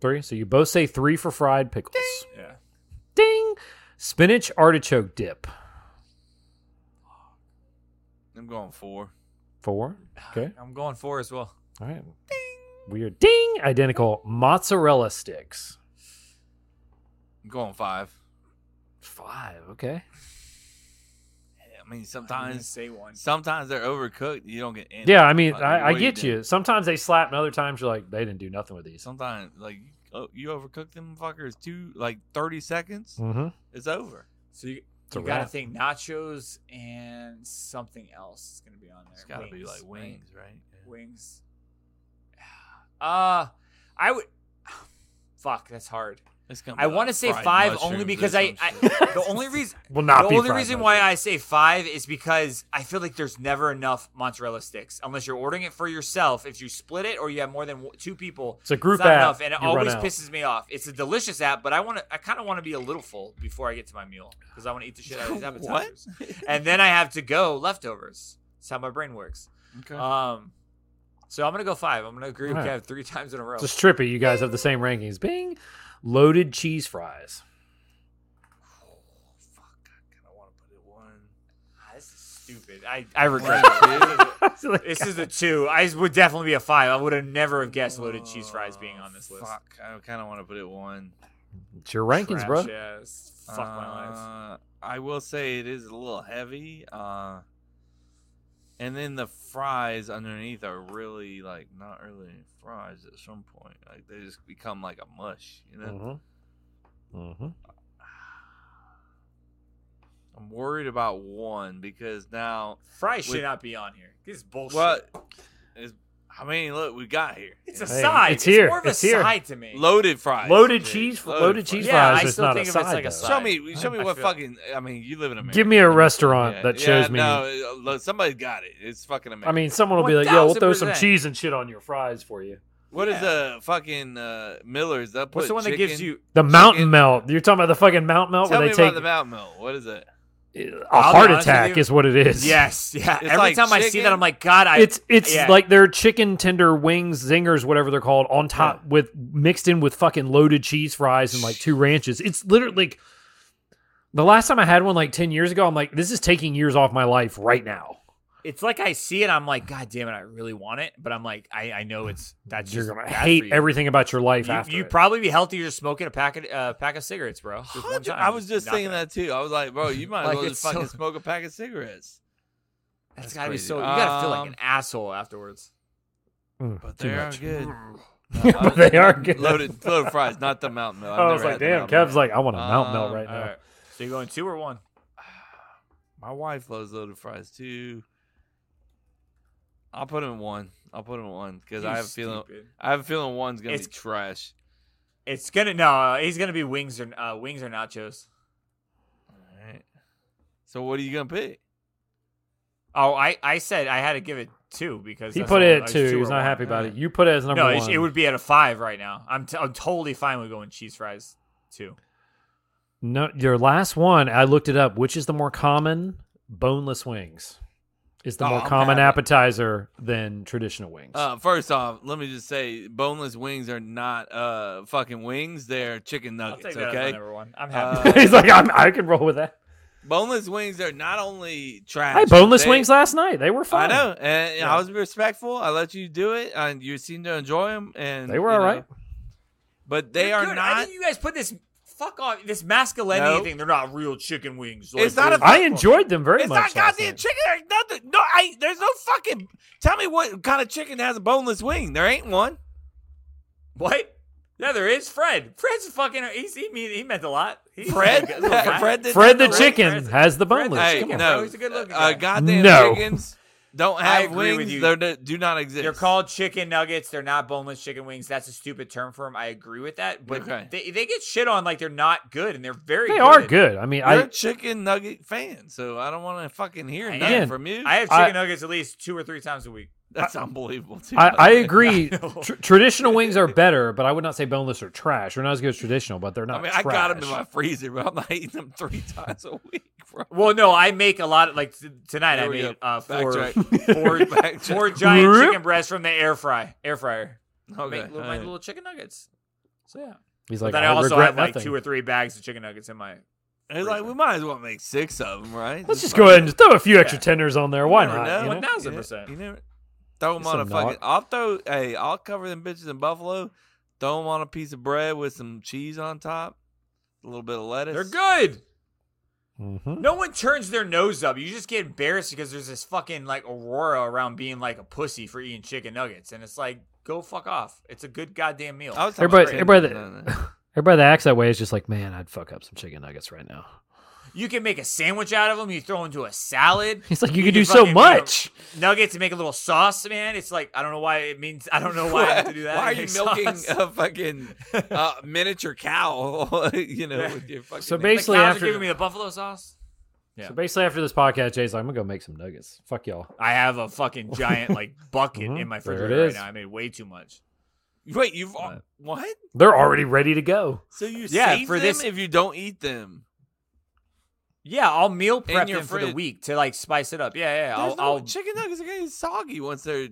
Three. So you both say three for fried pickles. Yeah. Ding. Spinach artichoke dip. I'm going four. Four. Okay. I'm going four as well. All right. Ding. Weird. Ding. Identical mozzarella sticks. I'm going five. Five. Okay. I mean, sometimes say one. Sometimes they're overcooked. You don't get any. Yeah, I mean, Like, I, I get do? you. Sometimes they slap, and other times you're like, they didn't do nothing with these. Sometimes, like, oh, you overcook them fuckers two, like thirty seconds. Mhm. It's over. So you, you gotta think nachos and something else is gonna be on there. It's gotta be Wings, like right? wings, right? Wings. Uh, I would. Fuck, that's hard. It's gonna I want to say five only because I, I the only reason Will not the be only fried reason why. I say five is because I feel like there's never enough mozzarella sticks unless you're ordering it for yourself. If you split it or you have more than two people, It's a group not app, enough, and it always pisses me off. It's a delicious app, but I want to. I kind of want to be a little full before I get to my meal because I want to eat the shit out of these appetizers, and then I have to go leftovers. That's how my brain works. Okay. Um, so I'm gonna go five. I'm gonna agree with All right. Kev three times in a row. Just trippy. You guys have the same rankings. Bing. Loaded cheese fries. Ah, this is stupid. I, I regret it. this is a two. I would definitely be a five. I would have never have guessed loaded cheese fries being on this list. Fuck, I kind of want to put it one. It's your rankings, bro. Trash ass. Fuck my life. Uh, I will say it is a little heavy. Uh, and then the fries underneath are really like not really fries at some point. Like they just become like a mush, you know. Mm-hmm. Mm-hmm. I'm worried about one because now Fries with- should not be on here. This is bullshit. What? Is, I mean, look, we got here. It's a Hey, side. it's here. more of It's a here. side to me. Loaded fries. Loaded cheese- loaded cheese Yeah, fries I is still not a think of it's side, like a though. side. Show me, show me I what feel- fucking. I mean, you live in America. Give me a restaurant Yeah, that yeah, shows me. No, uh, look, somebody got it. It's fucking America. I mean, someone will be like, "Yo, we'll throw some 1000%. cheese and shit on your fries for you." What is the fucking uh, Miller's? That What's the one that gives chicken- you The mountain melt. You're talking about the fucking mountain melt Tell where me they take about the mountain milk. What is it? A I'll heart attack is what it is. Yes, yeah. It's Every like time I see that, I'm like, God, I. It's it's yeah. like their chicken tender wings, zingers, whatever they're called, on top with mixed in with fucking loaded cheese fries and like two ranches. It's literally like the last time I had one like ten years ago. I'm like, this is taking years off my life right now. It's like I see it, I'm like, God damn it, I really want it, but I'm like, I, I know it's that's You're just gonna bad hate for you. everything about your life You, after. you'd it. probably be healthier just smoking a packet uh, pack of cigarettes, bro. Just one time. I was just Knock thinking that too. I was like, bro, you might as Like, well it's just fucking so- smoke a pack of cigarettes. That's, That's gotta be so. You gotta feel like Um, an asshole afterwards. Mm, But they are much. good. But they are good. Loaded, loaded fries, not the mountain milk. I've was like, damn, mountain Kev's milk. like, I want a mountain melt Um, right now. All right. So you're going two or one? My wife loves loaded fries too. I'll put him in one. I'll put him in one because I have a feeling. stupid. I have a feeling one's gonna It's- be trash. It's gonna no. He's gonna be wings or uh, wings or nachos. All right. So what are you gonna pick? Oh, I, I said I had to give it two because He put it I at was two. or He's not one. happy about it. You put it as number no, it- one. it would be at a five right now. I'm, t- I'm totally fine with going cheese fries two. No, your last one. I looked it up. Which is the more common? Boneless wings is the Oh, more I'm common happy. appetizer than traditional wings. Uh, first off, let me just say, boneless wings are not uh fucking wings. They're chicken nuggets. take that as my okay, number one. I'm Uh, happy. He's like, I'm, I can roll with that. boneless wings are not only trash. I had boneless they- wings last night. They were fine. I know, and Yeah. I was respectful. I let you do it, and you seemed to enjoy them. And They were you all know, right. but they They're are good. I not. think you guys put this fuck off this masculinity No. thing. They're not real chicken wings. It's not a I enjoyed them very It's much. It's not last goddamn night. chicken. There's nothing. No, I. There's no fucking. Tell me what kind of chicken has a boneless wing. There ain't one. What? Yeah, there is Fred. Fred's fucking. He's, he mean he meant a lot. He's Fred? a good. Fred did Fred the chicken Fred's- has the Fred's- boneless. Hey, Come on. no. He's a good-looking Uh, guy. goddamn No. chickens don't have wings. They do- do not exist. They're called chicken nuggets. They're not boneless chicken wings. That's a stupid term for them. I agree with that. But Okay. they, they get shit on like they're not good, and they're very. They good. are good. I mean, You're I a chicken nugget fan, so I don't want to fucking hear nothing Again, from you. I have I- chicken nuggets at least two or three times a week. That's unbelievable. Too, I, I agree. Tr- traditional wings are better, but I would not say boneless are trash. They're not as good as traditional, but they're I not. mean, I got them in my freezer, but I'm not eating them three times a week, bro. Well, no, I make a lot. Of, like t- tonight, There I made go. uh, four, Backtrack. four, Backtrack. four giant chicken breasts from the air fry, air fryer. Okay, Make little, my alright. little chicken nuggets. So yeah. He's But like, then I, I also regret have like two or three bags of chicken nuggets in my. It's like we might as well make six of them, right? Let's just go ahead and just throw a few extra tenders on there. Why not? know. you One know? thousand You percent. You never throw them on a fucking. knock. I'll throw. Hey, I'll cover them bitches in buffalo. Throw them on a piece of bread with some cheese on top, a little bit of lettuce. They're good. Mhm. No one turns their nose up. You just get embarrassed because there's this fucking like aurora around being like a pussy for eating chicken nuggets, and it's like go fuck off. It's a good goddamn meal. I was talking Everybody, everybody, that, No, no. everybody that acts that way is just like, man, I'd fuck up some chicken nuggets right now. You can make a sandwich out of them. You throw into a salad. He's like, you can do so fucking make a- much. Nuggets and make a little sauce, man. It's like I don't know why it means. I don't know why I have to do that. Why are you milking sauce. a fucking uh, miniature cow? you know, with your fucking. So The basically, cows after are giving me the buffalo sauce. Yeah. so basically after this podcast, Jay's like, I'm gonna go make some nuggets. Fuck y'all. I have a fucking giant like bucket Mhm. in my There it refrigerator right now. I made way too much. Wait, you've what? They're already ready to go. So you Yeah, save for them this- if you don't eat them. Yeah, I'll meal prep your them for the week to like spice it up. Yeah, yeah. There's I'll, no I'll chicken nuggets are getting soggy once they're.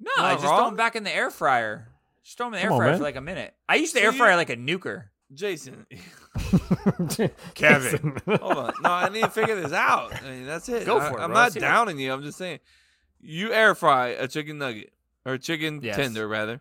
no, I I just throw them back in the air fryer. Just throw them in the Come air on, fryer man. for like a minute. I used to So air you- fryer like a nuker. Jason, Kevin. hold on. No, I need to figure this out. I mean, that's it. Go I, for it, I'm bro. not Let's it. downing you. I'm just saying, you air fry a chicken nugget or chicken Yes. tender rather.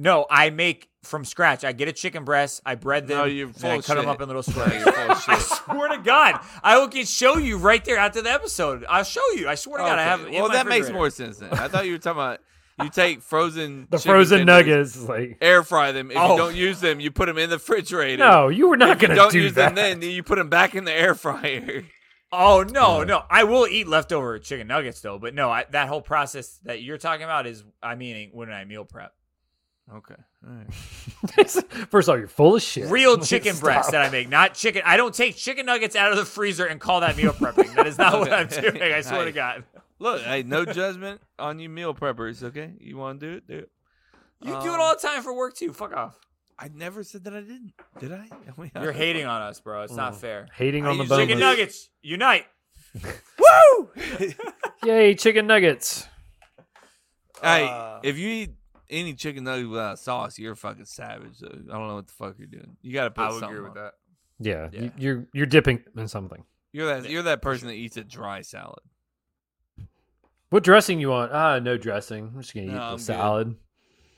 No, I make from scratch. I get a chicken breast. I bread them. No, you're and I of cut them up in little No, squares. you're full of I swear to God, I will get show you right there after the episode. I'll show you. I swear to God, I have. Well, that makes more sense then. I thought you were talking about you take frozen The frozen nuggets, like air fry them. If Oh. you don't use them, you put them in the refrigerator. no, you were not if gonna don't do use that. them, then you put them back in the air fryer. Oh no, no! I will eat leftover chicken nuggets though, but no, I, that whole process that you're talking about is, I mean, when I meal prep. Okay. All right. First of all, you're full of shit. Real chicken Stop. breast that I make, not chicken. I don't take chicken nuggets out of the freezer and call that meal prepping. That is not what I'm Okay. doing. I swear to God. Look, hey, no judgment on you meal preppers. Okay, you want to do it? Do it. You do it Um, all the time for work too. Fuck off. I never said that I didn't. Did I? I mean, I- You're hating on us, bro. It's not Mm. fair. Hating I on the use boneless. Chicken nuggets, unite. Woo! Yay, chicken nuggets. hey, Uh, if you eat any chicken nuggets without sauce, you're a fucking savage. So I don't know what the fuck you're doing. You got to put I would something. agree with on. that. Yeah, Yeah. You, you're you're dipping in something. You're that. You're that person that eats a dry salad. What dressing you want? Ah, no dressing. I'm just gonna eat No, the I'm good. salad.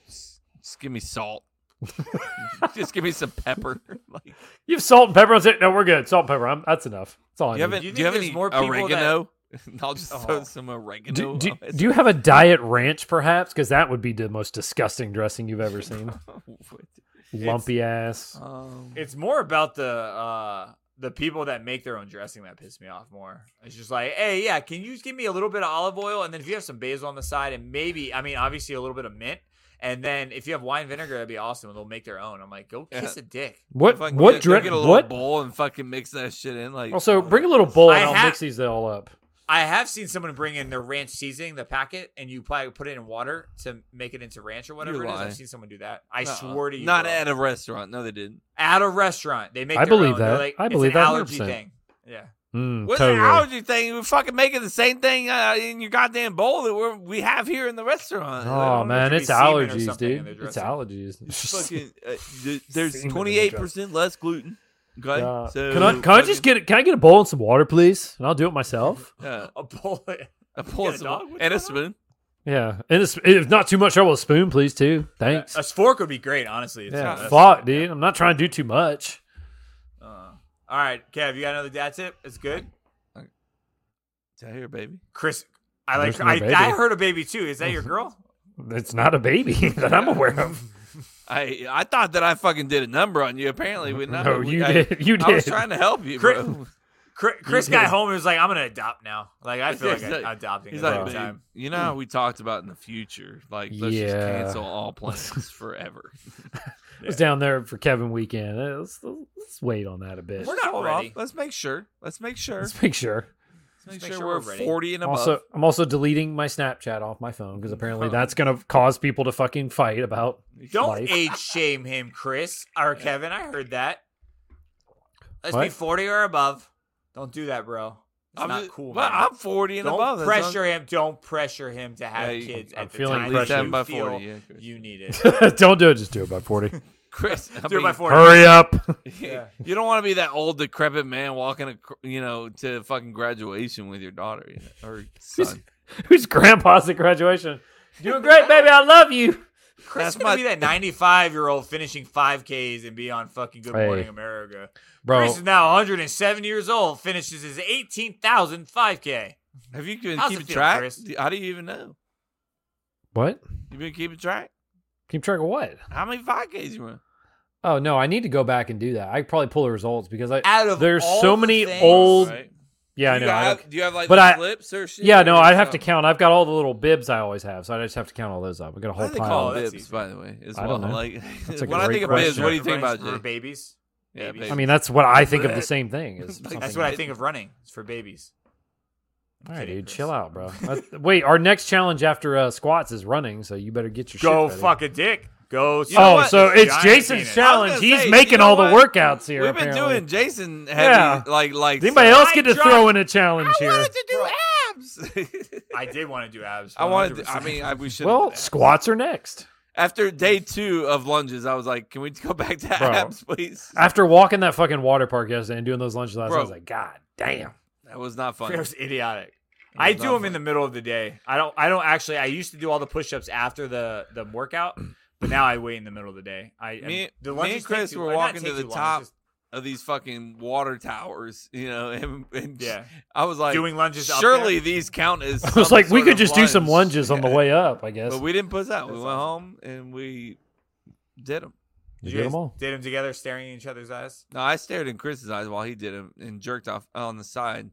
Just, just give me salt. just give me some pepper. like, You have salt and pepper on it. No, we're good. Salt and pepper. I'm, that's enough. That's all I do you have, need. any- you do you have think any more people that- oregano? I'll just throw Oh. some oregano. Do, do, do you have a diet ranch, perhaps? Because that would be the most disgusting dressing you've ever seen. Lumpy ass. Um, It's more about the uh the people that make their own dressing that piss me off more. It's just like, hey, yeah, can you just give me a little bit of olive oil and then if you have some basil on the side and maybe, I mean, obviously a little bit of mint, and then if you have wine vinegar, that'd be awesome. And they'll make their own. I'm like, go kiss Yeah. a dick. What fucking what get, go dre- get a little what? bowl and fucking mix that shit in. Like Also, bring a little bowl I and I'll have- mix these all up. I have seen someone bring in their ranch seasoning, the packet, and you probably put it in water to make it into ranch or whatever it is. lie. I've seen someone do that. I Nuh-uh. swore to you, Not bro. at a restaurant. No, they didn't. at a restaurant. They make. I their believe own. They're that. Like, I it's believe an that allergy 100%. thing. Yeah. Mm, What's totally. the allergy thing? We're fucking making the same thing uh, in your goddamn bowl that we're, we have here in the restaurant. Oh man, it's allergies, dude. It's allergies. Fucking, uh, th- there's Semen in the twenty eight percent less gluten. Okay, Uh, so can I can I just get it? Can I get a bowl and some water, please? And I'll do it myself. Yeah, a bowl, a bowl got a dog? and a spoon. Yeah, and it's, if not too much trouble, a spoon, please, too. Thanks. A fork would be great, honestly. It's yeah, not- fuck, dude. I'm not trying to do too much. Uh, all right, Kev, you got another dad tip? It's good. Is that here, baby? Chris, I like. No I. I heard a baby too. Is that your girl? It's not a baby that I'm aware of. I I thought that I fucking did a number on you. Apparently, we not. No, we- you I- did. You I was trying to help you, Chris- bro. Chris, Chris got home and was like, "I'm gonna adopt now." Like I feel like He's I'm adopting. He's at like, the time. you know how we talked about in the future, like let's just cancel all plans forever. I was down there for Kevin weekend. Let's, let's wait on that a bit. We're not Hold ready. off. Let's make sure. Let's make sure. Let's make sure. Let's make, make sure, sure we're, we're forty and above. Also, I'm also deleting my Snapchat off my phone because apparently that's gonna cause people to fucking fight about Don't life. age shame him, Chris or Kevin. I heard that. Let's be 40 or above. Don't do that, bro. It's I'm not just- cool. but man. I'm 40 and Don't above. That's pressure him. Don't pressure him to have Yeah, you- kids I'm at the time At least pressured. you by feel 40. Yeah, you need it. Don't do it. Just do it by 40. Chris, I Do it by mean, Hurry up. Yeah. You don't want to be that old decrepit man walking, ac- you know, to fucking graduation with your daughter you know, or son. Whose grandpa's at graduation? Doing great, baby. I love you. Chris That's gonna my- be that 95 year old finishing 5Ks and be on fucking Good Hey. Morning America. Bro, Chris is now 107 years old, finishes his 18,000 5K. Have you been How's keeping feel, track? Chris? How do you even know? what? You been keeping track? Keep track of what? How many 5Ks you run? Oh no, I need to go back and do that. I could probably pull the results because I Out of there's all so the many things- old. Right? Yeah, I know. You I don't- do you have like but the I- slips or shit? yeah, or no, I'd have to count? count. I've got all the little bibs I always have, so I just have to count all those up. I got a Why whole do they pile. call Oh, bibs, easy. by the way? As I don't know. like That's a when I think of bibs, what do you think about for Jay? babies? Yeah, Babies. babies. I mean, that's what I think of the same thing. Is Like, That's what I think of running. It's for babies. All right, dude, chill out, bro. Uh, Wait, our next challenge after uh, squats is running, so you better get your Go shit ready. fuck a dick. Go. You know oh, what? so it's Giant Jason's penis. challenge. I was gonna He's say, making you know all the what? workouts here. We've been apparently. doing Jason heavy, Yeah. like like. Does anybody so- else get to tried- throw in a challenge I here? wanted to do abs. I did want to do abs. I wanted. To, I mean, I, we should. Well, squats are next. after day two of lunges, I was like, "Can we go back to Bro. abs, please?" After walking that fucking water park yesterday and doing those lunges last night, I was like, God damn. That was not fun. It was idiotic. It I do not them in the middle of the day. I don't. I don't actually. I used to do all the push-ups after the the workout, but now I wait in the middle of the day. I Me, the me lunges and Chris too- were walking to the top it's of these fucking water towers, you know, and, and Yeah. I was like, Doing lunges up Surely there? these count as. I was like, we could of just do some lunge. lunges on the way up, I guess. But we didn't push out. We went awesome. home and we did them. You Did did guys them all. Did them together, staring in each other's eyes. No, I stared in Chris's eyes while he did them and jerked off on the side.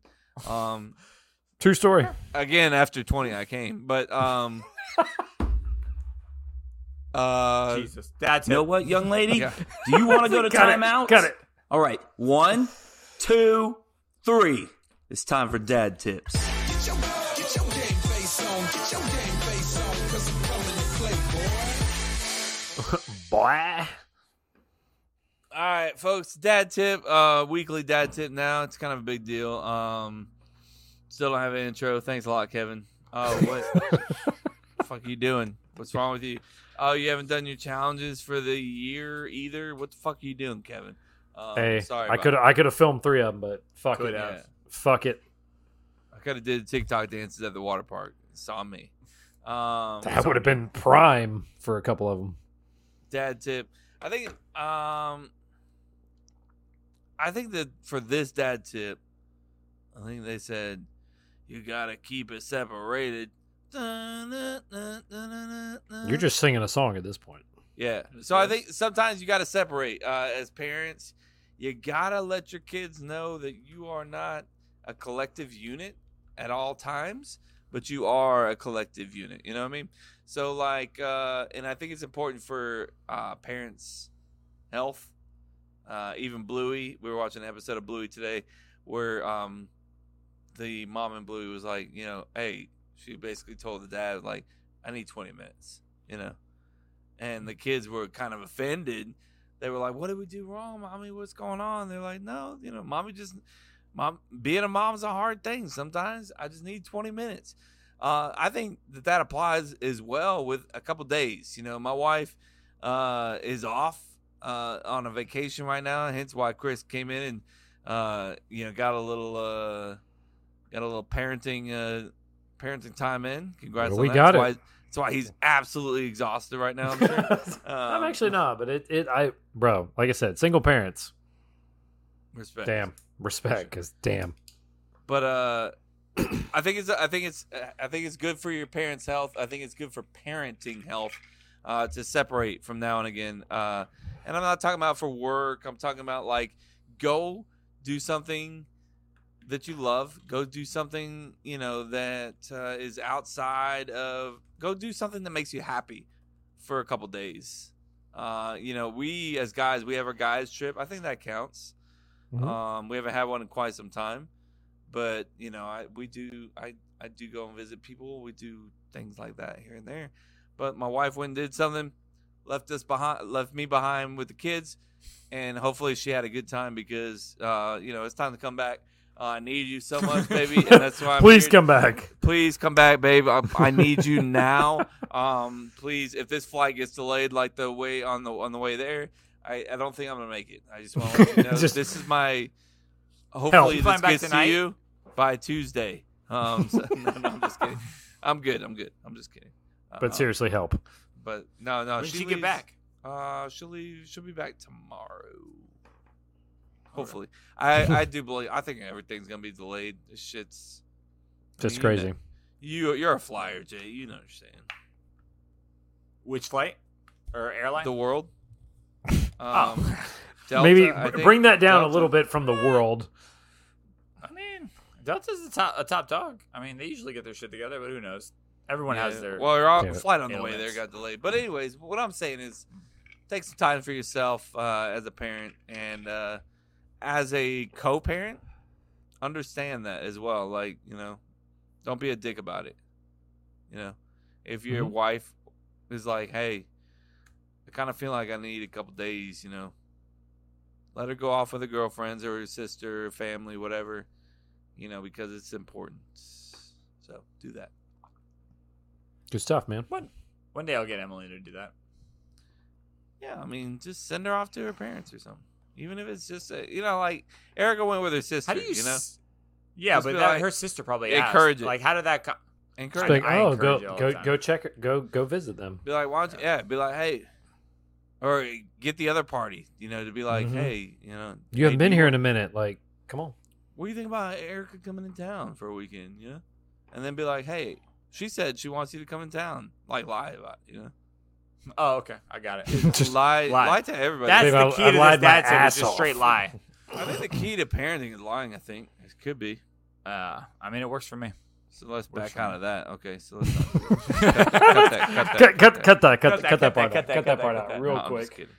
Um, True story. again after 20 I came, but um, uh, Jesus, that's You know what, young lady? Yeah. Do you want to go to Got it. timeout? Got it. All right. One, two, three. It's time for dad tips. Boy. All right, folks. Dad tip. Uh, weekly dad tip. Now it's kind of a big deal. Um, still don't have an intro. Thanks a lot, Kevin. Oh, what? the fuck are you doing? What's wrong with you? Oh, you haven't done your challenges for the year either. What the fuck are you doing, Kevin? Um, Hey, sorry. I could. I could have filmed three of them, but fuck Could it. have. Fuck it. I could have did TikTok dances at the water park. It's on me. Um, That would have been prime for a couple of them. dad tip. I think um I think that for this dad tip, I think they said you gotta keep it separated. You're just singing a song at this point. yeah. So I think sometimes you gotta separate. Uh, as parents, you gotta let your kids know that you are not a collective unit at all times, but you are a collective unit. You know what I mean? So like, uh, and I think it's important for uh, parents' health. Uh, even Bluey, we were watching an episode of Bluey today, where um, the mom in blue was like, you know, hey, she basically told the dad like, I need 20 minutes, you know, and the kids were kind of offended. They were like, "What did we do wrong, mommy? What's going on?" They're like, "No, you know, mommy just, mom, being a mom's a hard thing. Sometimes I just need 20 minutes." Uh, I think that that applies as well with a couple days. You know, my wife uh, is off uh, on a vacation right now, hence why Chris came in and uh, you know got a little uh, got a little parenting uh, parenting time in. Congrats! Well, we that. got that's it. Why, that's why he's absolutely exhausted right now. I'm sure. I'm Um, actually not, but it, it I bro, like I said, single parents. Respect. Damn. Respect, because damn. but uh i think it's i think it's i think it's good for your parents health i think it's good for parenting health uh to separate from now and again uh and i'm not talking about for work. I'm talking about like go do something that you love. Go do something you know that uh, is outside of go do something that makes you happy for a couple days. Uh you know we as guys we have our guys trip. I think that counts. Mhm. um, we haven't had one in quite some time, but you know, I we do I I do go and visit people. We do things like that here and there. But my wife went and did something, left us behind, left me behind with the kids, and hopefully she had a good time because uh, you know it's time to come back. Uh, I need you so much, baby, and that's why. I'm Please here. come back. Please come back, babe. I, I need you now. Um, please, if this flight gets delayed like the way on the on the way there, I, I don't think I'm gonna make it. I just want to let you know Just- this is my. Hopefully, You this flying gets tonight? to you by Tuesday. Um, so- no, no, I'm just kidding. I'm good. I'm good. I'm just kidding. But Uh, seriously, help. But no, no. When did she get back? Uh, she'll leave. She'll be back tomorrow. Hopefully, I I do believe. I think everything's gonna be delayed. This shit's I Just mean, crazy. You you're a flyer, Jay. You know what you're saying. Which flight or airline? The world. Oh. Um, Delta, Maybe think bring that down Delta. a little bit from the world. I mean, Delta's a top, a top dog. I mean, they usually get their shit together, but who knows? Everyone has their. well, our Damn it. flight on the way there ailments. got delayed. But anyways, what I'm saying is, take some time for yourself uh, as a parent and uh, as a co-parent. Understand that as well. Like you know, don't be a dick about it. You know, if your Mhm. wife is like, "Hey, I kind of feel like I need a couple days," you know, let her go off with her girlfriends or her sister, or family, whatever. You know, because it's important. So do that. Good stuff, man. One, one day I'll get Emily to do that. Yeah, I mean, just send her off to her parents or something. Even if it's just, a, you know, like Erica went with her sister. How do you? you know, s- yeah, Just but that, like, her sister probably encourage asked. it. Like, how did that? Co- encourage. Like, her. I oh, encourage go go go check it. Go go visit them. Be like, why don't you? Yeah, be like, hey, or get the other party. You know, to be like, Mhm. hey, you know, You haven't been do here in a minute. Like, come on. What do you think about Erica coming in town for a weekend? You know, and then be like, hey, she said she wants you to come in town. Like, lie about, it, you know, oh, okay, I got it. Just lie, lie. lie to everybody. That's Babe, the key I to lied this my dad tip. Just straight lie. I think the key to parenting is lying. I think it could be. Uh, I mean, it works for me. So let's Works back out me. of that. Okay, so let's cut, cut, that, cut that. Cut cut cut that part cut out. that, Cut cut that that, part out real No, quick.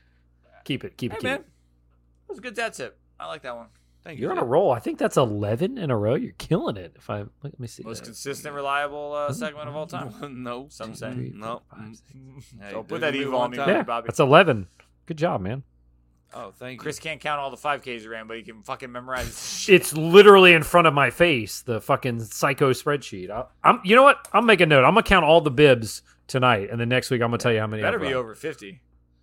Keep it. Keep it. Hey Keep man, it. that was a good dad tip. I like that one. Thank You're you. on a roll. I think that's eleven in a row. You're killing it. If I let me see. Most that. consistent, reliable uh, segment of all time. no, Some say. no. Don't put that evil on me, Yeah, Bobby. that's eleven. Good job, man. Oh, thank you. Chris you. can't count all the 5Ks he ran, but he can fucking memorize. It's literally in front of my face. The fucking psycho spreadsheet. I, I'm. You know what? I'm making a note. I'm gonna count all the bibs tonight, and then next week I'm gonna tell you how many. Better I've be run. over 50.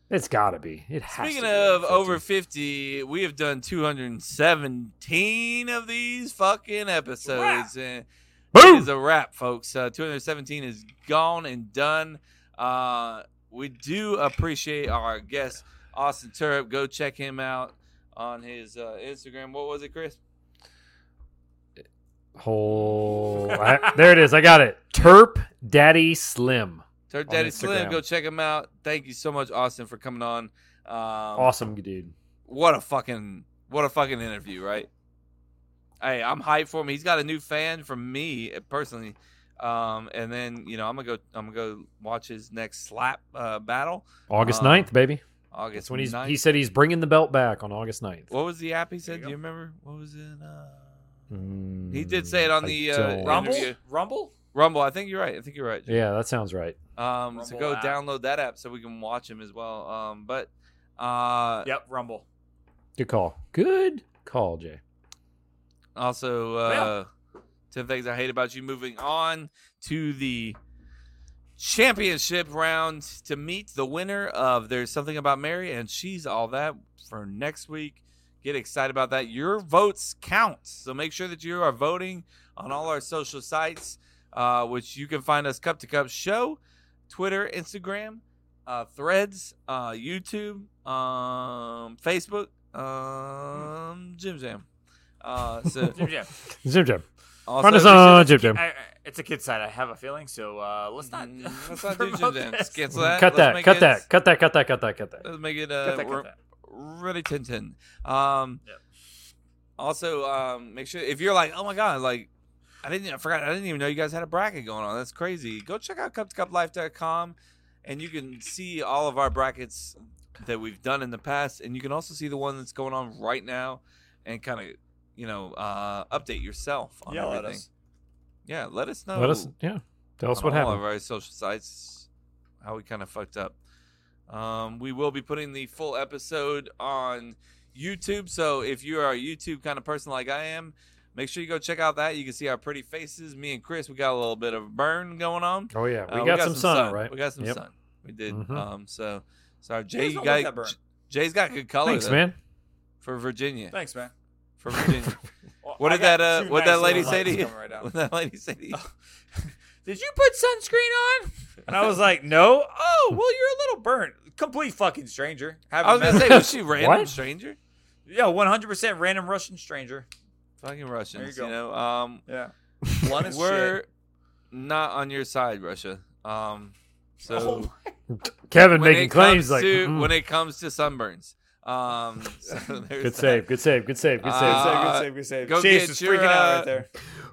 It's got to be. It has. Speaking to be of 50. over 50, we have done 217 of these fucking episodes. And Boom! It is a wrap, folks. Uh, 217 is gone and done. Uh, we do appreciate our guest, Austin Turp. Go check him out on his uh, Instagram. What was it, Chris? whole. I- there it is. I got it. Turp Daddy Slim. Turp On Daddy Slim. Go check him out. Thank you so much, Austin, for coming on. Um, Awesome dude. what a fucking what a fucking interview, right? Hey, I'm hyped for him. He's got a new fan from me uh, personally. Um, and then you know I'm gonna go. I'm gonna go watch his next slap uh, battle. August Um, 9th, baby. August That's when he's. 9th. He said he's bringing the belt back on August 9th. What was the app he said? you Do you remember? What was it? Uh, He did say it on I the uh, Rumble? interview. Rumble? Rumble. I think you're right. I think you're right. Yeah, that sounds right. Um, so go app. download that app so we can watch him as well. Um, but uh, Yep, Rumble. Good call. Good call, Jay. Also, uh, 10 things I hate about you. Moving on to the championship round to meet the winner of There's Something About Mary, and she's all that for next week. Get excited about that. Your votes count. So make sure that you are voting on all our social sites, uh, which you can find us Cup to Cup Show, Twitter, Instagram, uh, Threads, uh, YouTube, um, Facebook, um, Jim Jam. Uh, so Jim Jam. Jim Jam. Also, Find us on Jim Jam. I- I- it's a kid side, I have a feeling. So uh, let's not. Let's not do Jim promote Jam. Cancel that. Cut that. Cut it- that. Cut that. Cut that. Cut that. Cut that. Let's make it uh, Cut that, cut that. really Tintin. Um, Also, um, make sure if you're like, oh my god, like I didn't, I forgot, I didn't even know you guys had a bracket going on. That's crazy. Go check out cuptocuplife.com and you can see all of our brackets that we've done in the past, and you can also see the one that's going on right now, and kind of, you know, uh, update yourself on Yell at everything. us. Yeah, let us know. Let us. Yeah. Tell us on what all happened. of our social sites how we kind of fucked up. Um, we will be putting the full episode on YouTube. So if you are a YouTube kind of person like I am, make sure you go check out that. You can see our pretty faces. Me and Chris, we got a little bit of burn going on. Oh, yeah. We Uh, got some sun, right? We got some Yep. sun. We did. Mhm. Um, so sorry, Jay. You got J- Jay's got good color. Thanks, though, man. For Virginia. Thanks, man. For Virginia. Well, what did that? Uh, what nice that lady say to you? coming right down. what that lady say to you? Did you put sunscreen on? And I was like, no. Oh, well, you're a little burnt. Complete fucking stranger. I was gonna say, was she random stranger? Yeah, 100% random Russian stranger. Fucking Russians, you, you know. Um, Yeah. Blunt as we're shit. not on your side, Russia. Um, so Oh Kevin making claims like, to, mm. when it comes to sunburns. Um, so there's Good that. save. Good save. Good save. Good save. Uh, good save, good save. Go Chase get was your, freaking out uh, right there.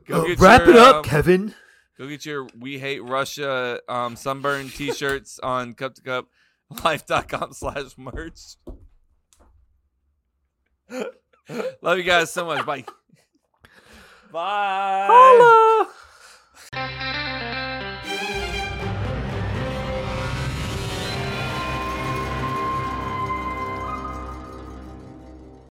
Go Uh, get wrap your, it up, um, Kevin. Go get your We Hate Russia um, sunburn t-shirts on cup to cup life.com slash merch. Love you guys so much. Bye. Bye.